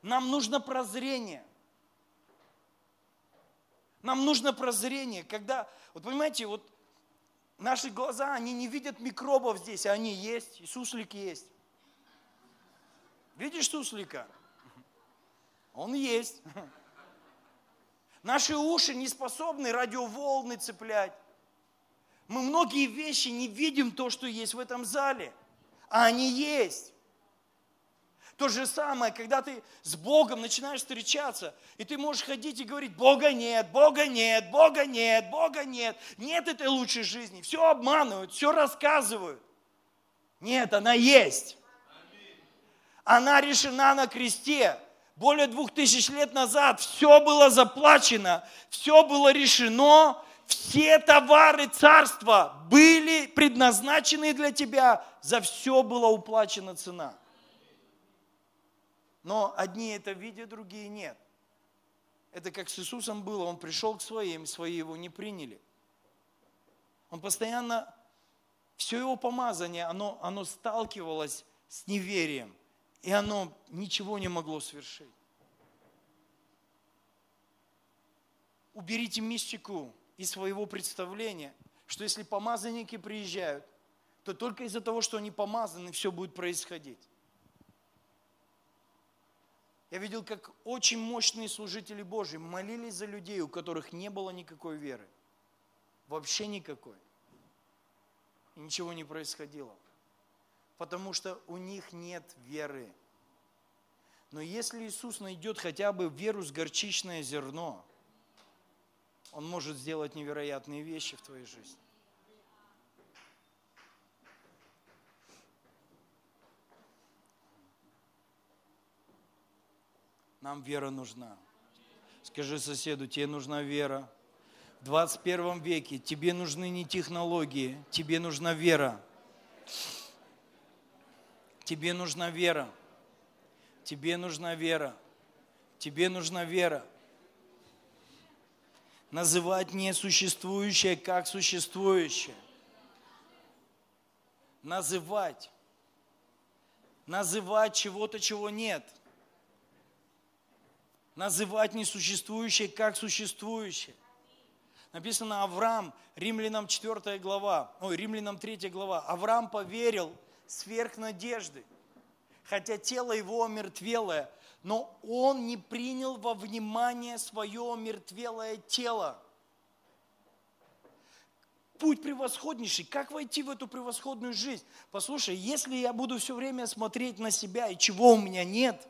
Нам нужно прозрение. Нам нужно прозрение, когда, вот понимаете, вот наши глаза, они не видят микробов здесь, а они есть, и суслик есть. Видишь суслика? Он есть. Наши уши не способны радиоволны цеплять. Мы многие вещи не видим то, что есть в этом зале, а они есть. То же самое, когда ты с Богом начинаешь встречаться, и ты можешь ходить и говорить, Бога нет, Бога нет, Бога нет, Бога нет, нет этой лучшей жизни. Все обманывают, все рассказывают. Нет, она есть. Она решена на кресте. Более двух тысяч лет назад все было заплачено, все было решено, все товары царства были предназначены для тебя, за все была уплачена цена. Но одни это видят, другие нет. Это как с Иисусом было, Он пришел к своим, свои его не приняли. Он постоянно, все его помазание, оно, оно сталкивалось с неверием, и оно ничего не могло свершить. Уберите мистику, из своего представления, что если помазанники приезжают, то только из-за того, что они помазаны, все будет происходить. Я видел, как очень мощные служители Божьи молились за людей, у которых не было никакой веры. Вообще никакой. И ничего не происходило. Потому что у них нет веры. Но если Иисус найдет хотя бы веру с горчичное зерно – он может сделать невероятные вещи в твоей жизни. Нам вера нужна. Скажи соседу, тебе нужна вера. В 21 веке тебе нужны не технологии, тебе нужна вера. Тебе нужна вера. Тебе нужна вера. Тебе нужна вера называть несуществующее как существующее. Называть. Называть чего-то, чего нет. Называть несуществующее как существующее. Написано Авраам, Римлянам 4 глава, ой, Римлянам 3 глава. Авраам поверил сверх надежды, хотя тело его омертвелое, но он не принял во внимание свое мертвелое тело. Путь превосходнейший. Как войти в эту превосходную жизнь? Послушай, если я буду все время смотреть на себя и чего у меня нет,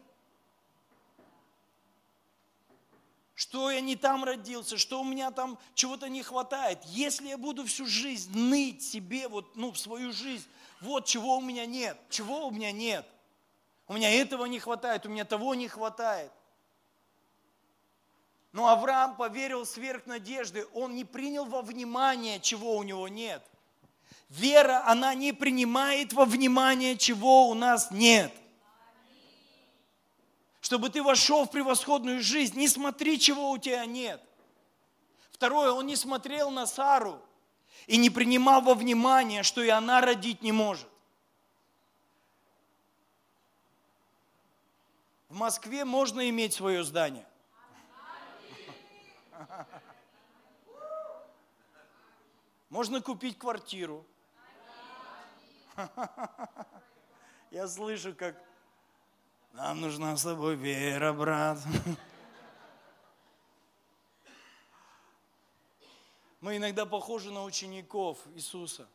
что я не там родился, что у меня там чего-то не хватает. Если я буду всю жизнь ныть себе, вот, ну, в свою жизнь, вот чего у меня нет, чего у меня нет – у меня этого не хватает, у меня того не хватает. Но Авраам поверил сверх надежды, он не принял во внимание, чего у него нет. Вера, она не принимает во внимание, чего у нас нет. Чтобы ты вошел в превосходную жизнь, не смотри, чего у тебя нет. Второе, он не смотрел на Сару и не принимал во внимание, что и она родить не может. В Москве можно иметь свое здание. Можно купить квартиру. Я слышу, как нам нужна с тобой вера, брат. Мы иногда похожи на учеников Иисуса.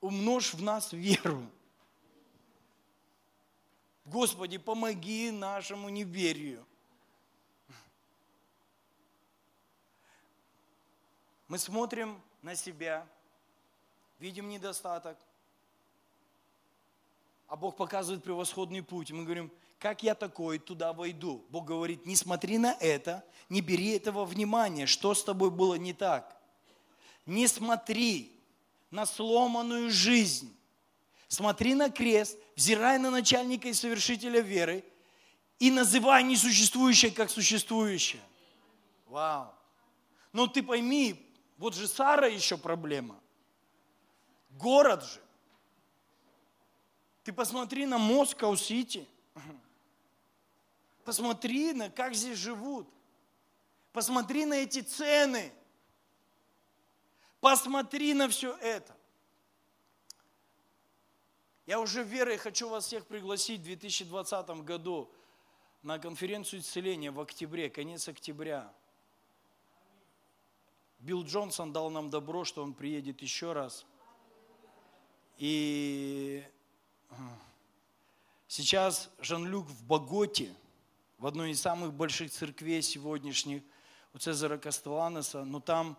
Умножь в нас веру. Господи, помоги нашему неверию. Мы смотрим на себя, видим недостаток, а Бог показывает превосходный путь. Мы говорим, как я такой туда войду? Бог говорит, не смотри на это, не бери этого внимания, что с тобой было не так. Не смотри на сломанную жизнь. Смотри на крест, взирай на начальника и совершителя веры и называй несуществующее как существующее. Вау. Но ты пойми, вот же Сара еще проблема. Город же. Ты посмотри на Москва-Сити. Посмотри на, как здесь живут. Посмотри на эти цены. Посмотри на все это. Я уже верой хочу вас всех пригласить в 2020 году на конференцию исцеления в октябре, конец октября. Билл Джонсон дал нам добро, что он приедет еще раз. И сейчас Жан-Люк в Боготе, в одной из самых больших церквей сегодняшних, у Цезаря Кастеланеса, но там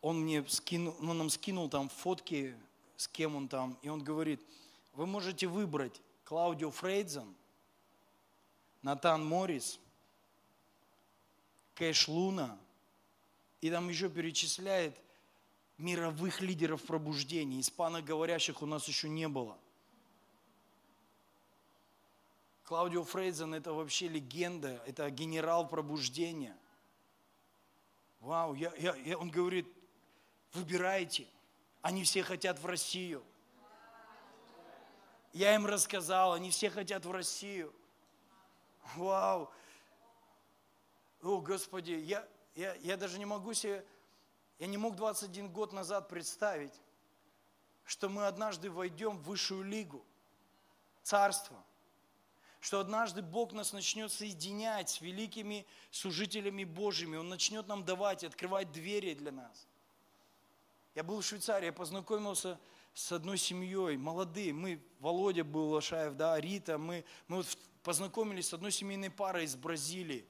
он мне скинул, он нам скинул там фотки, с кем он там, и он говорит, вы можете выбрать Клаудио Фрейдзен, Натан Моррис, Кэш Луна, и там еще перечисляет мировых лидеров пробуждения. Испаноговорящих у нас еще не было. Клаудио Фрейзен – это вообще легенда, это генерал пробуждения. Вау, я, я, я, он говорит, выбирайте. Они все хотят в Россию. Я им рассказал, они все хотят в Россию. Вау. О, Господи, я, я, я даже не могу себе, я не мог 21 год назад представить, что мы однажды войдем в высшую лигу, царство, что однажды Бог нас начнет соединять с великими служителями Божьими, Он начнет нам давать, открывать двери для нас. Я был в Швейцарии, я познакомился с одной семьей, молодые, мы, Володя был Лошаев, да, Рита, мы, мы вот познакомились с одной семейной парой из Бразилии.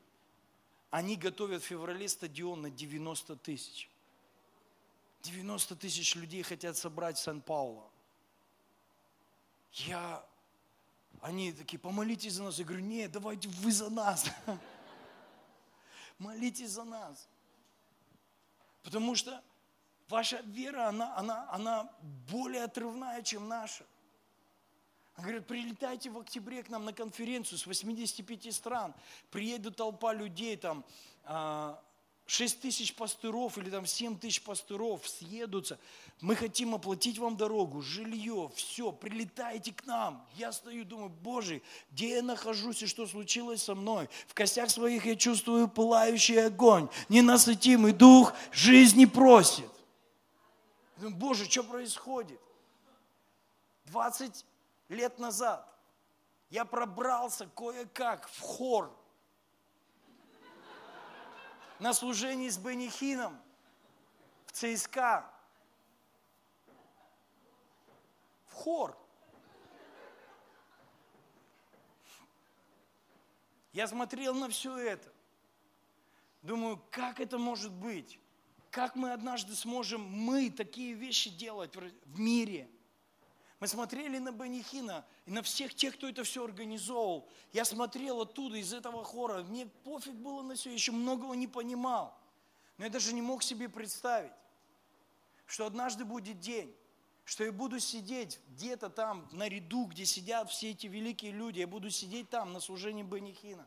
Они готовят в феврале стадион на 90 тысяч. 90 тысяч людей хотят собрать в Сан-Пауло. Я, они такие, помолитесь за нас. Я говорю, нет, давайте вы за нас. Молитесь за нас. Потому что ваша вера, она, она, она более отрывная, чем наша. Он говорит, прилетайте в октябре к нам на конференцию с 85 стран. Приедет толпа людей, там 6 а, тысяч пастыров или там 7 тысяч пастыров съедутся. Мы хотим оплатить вам дорогу, жилье, все, прилетайте к нам. Я стою, думаю, Боже, где я нахожусь и что случилось со мной? В костях своих я чувствую пылающий огонь, ненасытимый дух жизни просит. Думаю, Боже, что происходит? 20 лет назад я пробрался кое-как в хор на служении с Бенихином в ЦСКА. В хор. Я смотрел на все это. Думаю, как это может быть? Как мы однажды сможем мы такие вещи делать в мире – мы смотрели на Банихина и на всех тех, кто это все организовал. Я смотрел оттуда, из этого хора. Мне пофиг было на все, еще многого не понимал. Но я даже не мог себе представить, что однажды будет день, что я буду сидеть где-то там на ряду, где сидят все эти великие люди. Я буду сидеть там на служении Банихина.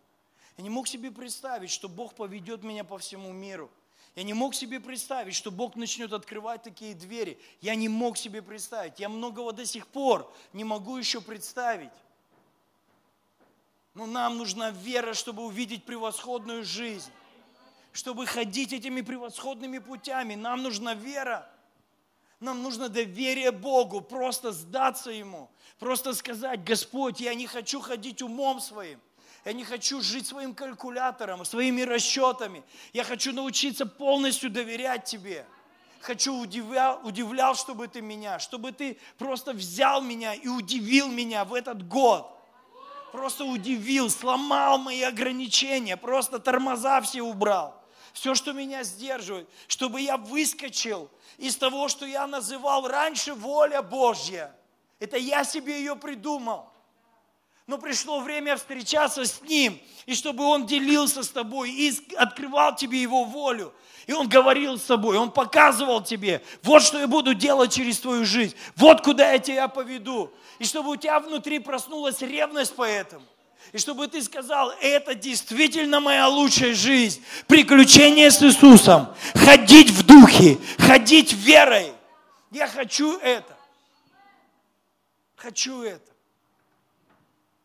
Я не мог себе представить, что Бог поведет меня по всему миру – я не мог себе представить, что Бог начнет открывать такие двери. Я не мог себе представить. Я многого до сих пор не могу еще представить. Но нам нужна вера, чтобы увидеть превосходную жизнь. Чтобы ходить этими превосходными путями. Нам нужна вера. Нам нужно доверие Богу, просто сдаться Ему, просто сказать, Господь, я не хочу ходить умом своим, я не хочу жить своим калькулятором, своими расчетами. Я хочу научиться полностью доверять Тебе. Хочу удивлял, удивлял, чтобы Ты меня, чтобы Ты просто взял меня и удивил меня в этот год. Просто удивил, сломал мои ограничения, просто тормоза все убрал. Все, что меня сдерживает, чтобы я выскочил из того, что я называл раньше воля Божья. Это я себе ее придумал. Но пришло время встречаться с Ним, и чтобы Он делился с тобой и открывал тебе Его волю. И Он говорил с тобой, Он показывал тебе, вот что я буду делать через твою жизнь, вот куда я тебя поведу. И чтобы у тебя внутри проснулась ревность по этому. И чтобы ты сказал, это действительно моя лучшая жизнь. Приключение с Иисусом. Ходить в духе, ходить верой. Я хочу это. Хочу это.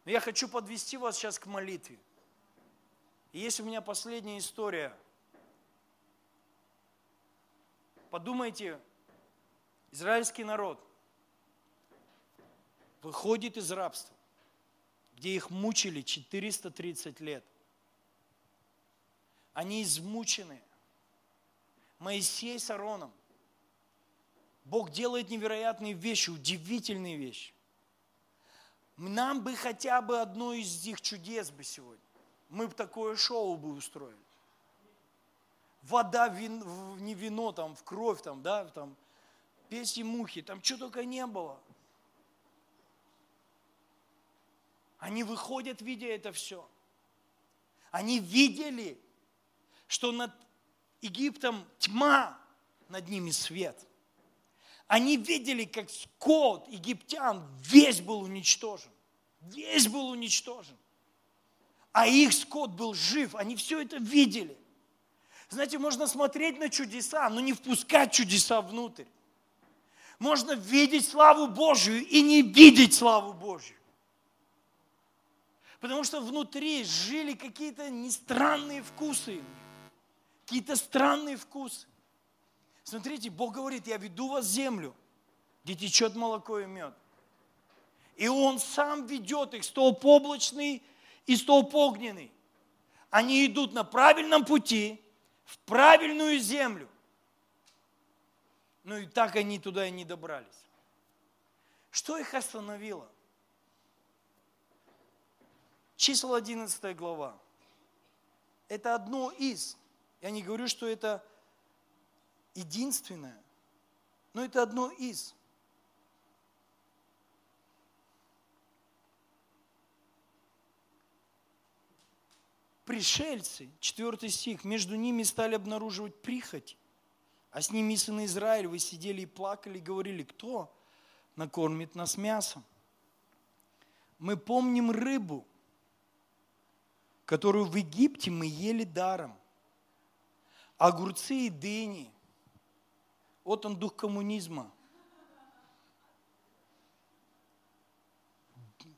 Но я хочу подвести вас сейчас к молитве. И есть у меня последняя история. Подумайте, израильский народ выходит из рабства, где их мучили 430 лет. Они измучены. Моисей с Ароном. Бог делает невероятные вещи, удивительные вещи. Нам бы хотя бы одно из их чудес бы сегодня. Мы бы такое шоу бы устроили. Вода, вин, не вино, там, в кровь, там, да, там, песни мухи, там что только не было. Они выходят, видя это все. Они видели, что над Египтом тьма, над ними свет. Они видели, как скот египтян весь был уничтожен. Весь был уничтожен. А их скот был жив. Они все это видели. Знаете, можно смотреть на чудеса, но не впускать чудеса внутрь. Можно видеть славу Божью и не видеть славу Божью. Потому что внутри жили какие-то не странные вкусы. Какие-то странные вкусы. Смотрите, Бог говорит, я веду вас в землю, где течет молоко и мед. И Он сам ведет их, столб облачный и столб огненный. Они идут на правильном пути, в правильную землю. Ну и так они туда и не добрались. Что их остановило? Числа 11 глава. Это одно из. Я не говорю, что это единственное, но это одно из. Пришельцы, 4 стих, между ними стали обнаруживать прихоть, а с ними сыны Израиль, вы сидели и плакали, и говорили, кто накормит нас мясом? Мы помним рыбу, которую в Египте мы ели даром, огурцы и дыни – вот он дух коммунизма.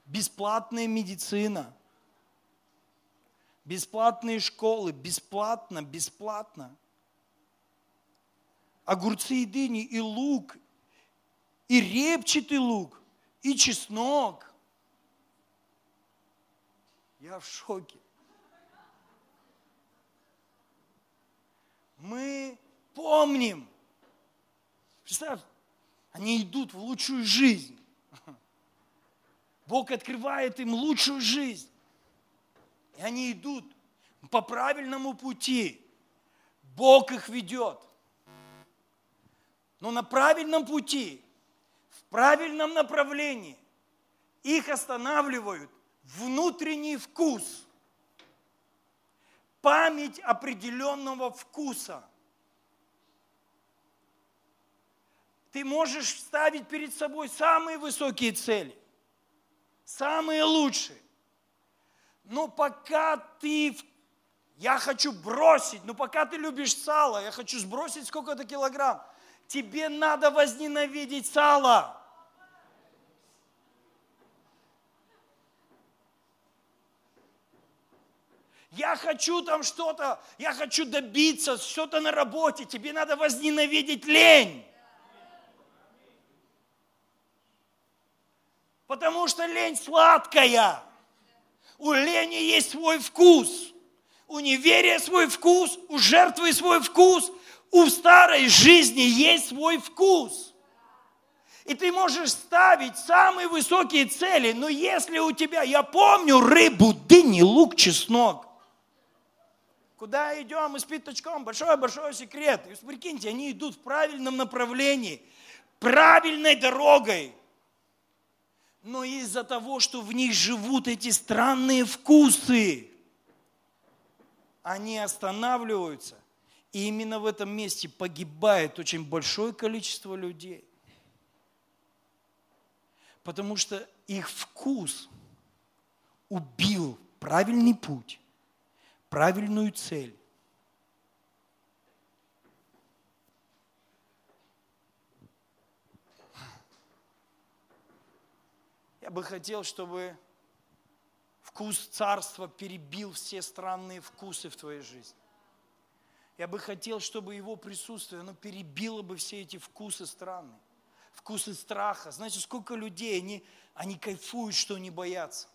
Бесплатная медицина. Бесплатные школы. Бесплатно, бесплатно. Огурцы и дыни, и лук, и репчатый лук, и чеснок. Я в шоке. Мы помним, Представь, они идут в лучшую жизнь. Бог открывает им лучшую жизнь. И они идут по правильному пути. Бог их ведет. Но на правильном пути, в правильном направлении, их останавливают внутренний вкус, память определенного вкуса – Ты можешь ставить перед собой самые высокие цели, самые лучшие. Но пока ты, я хочу бросить, но пока ты любишь сало, я хочу сбросить сколько-то килограмм, тебе надо возненавидеть сало. Я хочу там что-то, я хочу добиться, что-то на работе, тебе надо возненавидеть лень. Потому что лень сладкая. У лени есть свой вкус. У неверия свой вкус, у жертвы свой вкус, у старой жизни есть свой вкус. И ты можешь ставить самые высокие цели, но если у тебя, я помню рыбу, дыни, лук, чеснок. Куда идем? Мы с пятачком. Большой-большой секрет. И прикиньте, они идут в правильном направлении, правильной дорогой. Но из-за того, что в них живут эти странные вкусы, они останавливаются. И именно в этом месте погибает очень большое количество людей. Потому что их вкус убил правильный путь, правильную цель. Я бы хотел, чтобы вкус царства перебил все странные вкусы в твоей жизни. Я бы хотел, чтобы его присутствие, оно перебило бы все эти вкусы странные. Вкусы страха. Знаете, сколько людей, они, они кайфуют, что не боятся.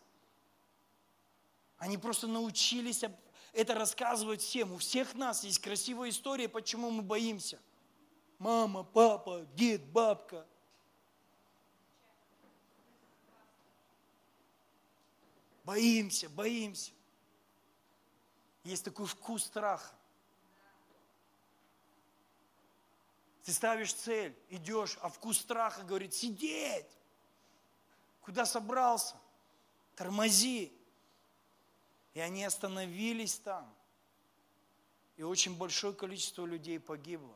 Они просто научились это рассказывать всем. У всех нас есть красивая история, почему мы боимся. Мама, папа, дед, бабка. Боимся, боимся. Есть такой вкус страха. Ты ставишь цель, идешь, а вкус страха говорит, сидеть. Куда собрался? Тормози. И они остановились там. И очень большое количество людей погибло.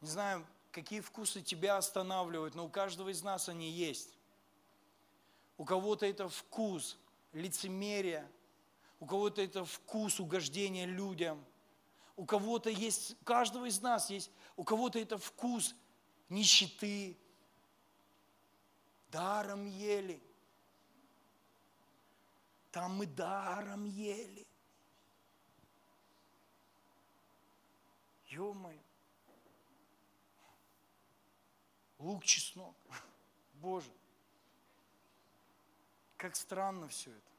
Не знаю, какие вкусы тебя останавливают, но у каждого из нас они есть. У кого-то это вкус лицемерия, у кого-то это вкус угождения людям – у кого-то есть, у каждого из нас есть, у кого-то это вкус нищеты, даром ели. Там мы даром ели. Ё-моё. Лук, чеснок. Боже. Как странно все это.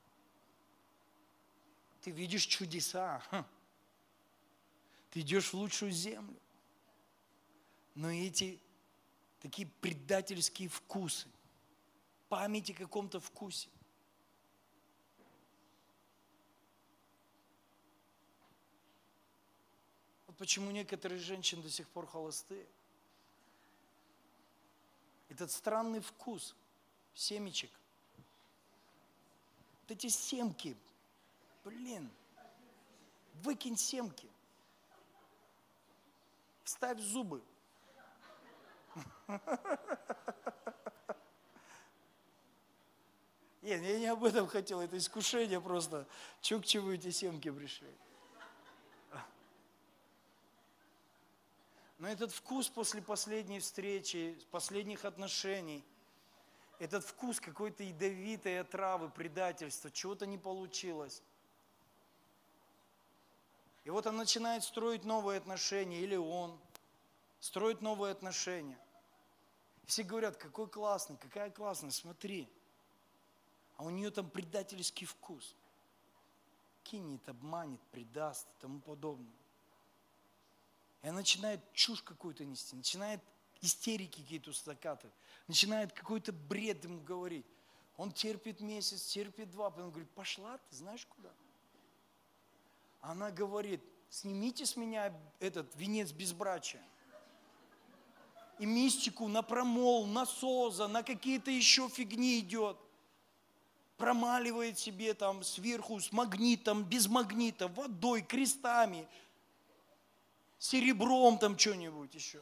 Ты видишь чудеса. Ты идешь в лучшую землю. Но эти такие предательские вкусы, память о каком-то вкусе. Вот почему некоторые женщины до сих пор холостые. Этот странный вкус семечек. Вот эти семки, блин, выкинь семки. Ставь зубы. Нет, я не об этом хотел, это искушение просто. Чему эти семки пришли? Но этот вкус после последней встречи, последних отношений, этот вкус какой-то ядовитой отравы, предательства, чего-то не получилось. И вот он начинает строить новые отношения, или он строит новые отношения. все говорят, какой классный, какая классная, смотри. А у нее там предательский вкус. Кинет, обманет, предаст и тому подобное. И она начинает чушь какую-то нести, начинает истерики какие-то закатывать, начинает какой-то бред ему говорить. Он терпит месяц, терпит два, потом говорит, пошла ты знаешь куда? Она говорит, снимите с меня этот венец безбрачия. И мистику на промол, на соза, на какие-то еще фигни идет. Промаливает себе там сверху с магнитом, без магнита, водой, крестами, серебром там что-нибудь еще.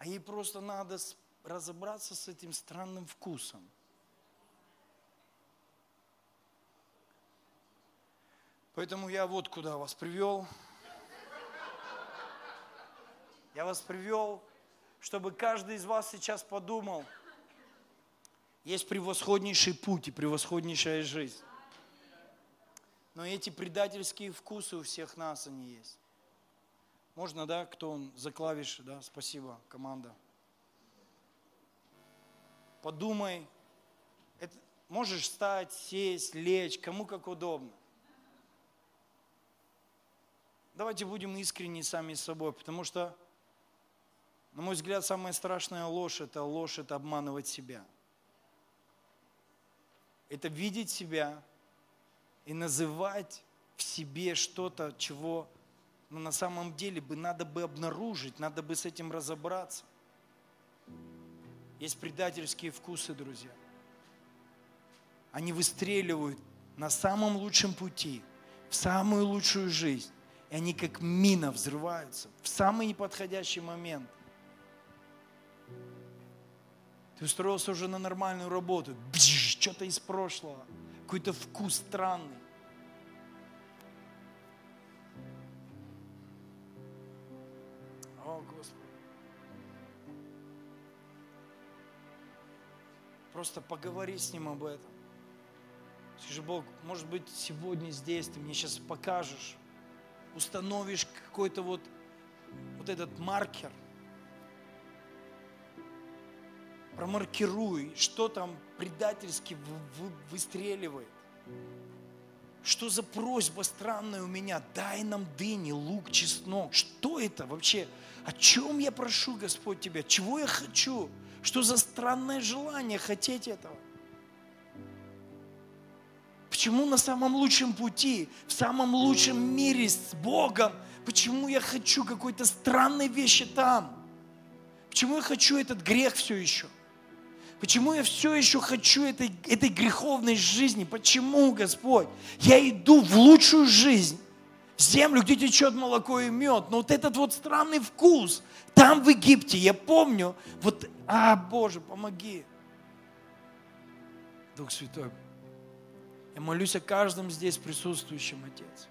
А ей просто надо разобраться с этим странным вкусом – Поэтому я вот куда вас привел. Я вас привел, чтобы каждый из вас сейчас подумал, есть превосходнейший путь и превосходнейшая жизнь. Но эти предательские вкусы у всех нас они есть. Можно, да, кто он за клавиши, да, спасибо, команда. Подумай, это, можешь встать, сесть, лечь, кому как удобно. Давайте будем искренни сами с собой, потому что, на мой взгляд, самая страшная ложь – это ложь, это обманывать себя. Это видеть себя и называть в себе что-то, чего Но на самом деле бы надо бы обнаружить, надо бы с этим разобраться. Есть предательские вкусы, друзья. Они выстреливают на самом лучшем пути, в самую лучшую жизнь. И они как мина взрываются в самый неподходящий момент. Ты устроился уже на нормальную работу, что-то из прошлого, какой-то вкус странный. О, Господи. Просто поговори с Ним об этом. Скажи, Бог, может быть, сегодня здесь ты мне сейчас покажешь, установишь какой-то вот, вот этот маркер, промаркируй, что там предательски выстреливает. Что за просьба странная у меня? Дай нам дыни, лук, чеснок. Что это вообще? О чем я прошу, Господь, Тебя? Чего я хочу? Что за странное желание хотеть этого? Почему на самом лучшем пути, в самом лучшем мире с Богом, почему я хочу какой-то странной вещи там? Почему я хочу этот грех все еще? Почему я все еще хочу этой, этой греховной жизни? Почему, Господь? Я иду в лучшую жизнь, землю, где течет молоко и мед. Но вот этот вот странный вкус, там в Египте, я помню, вот, а, Боже, помоги. Дух Святой, я молюсь о каждом здесь присутствующем, Отец.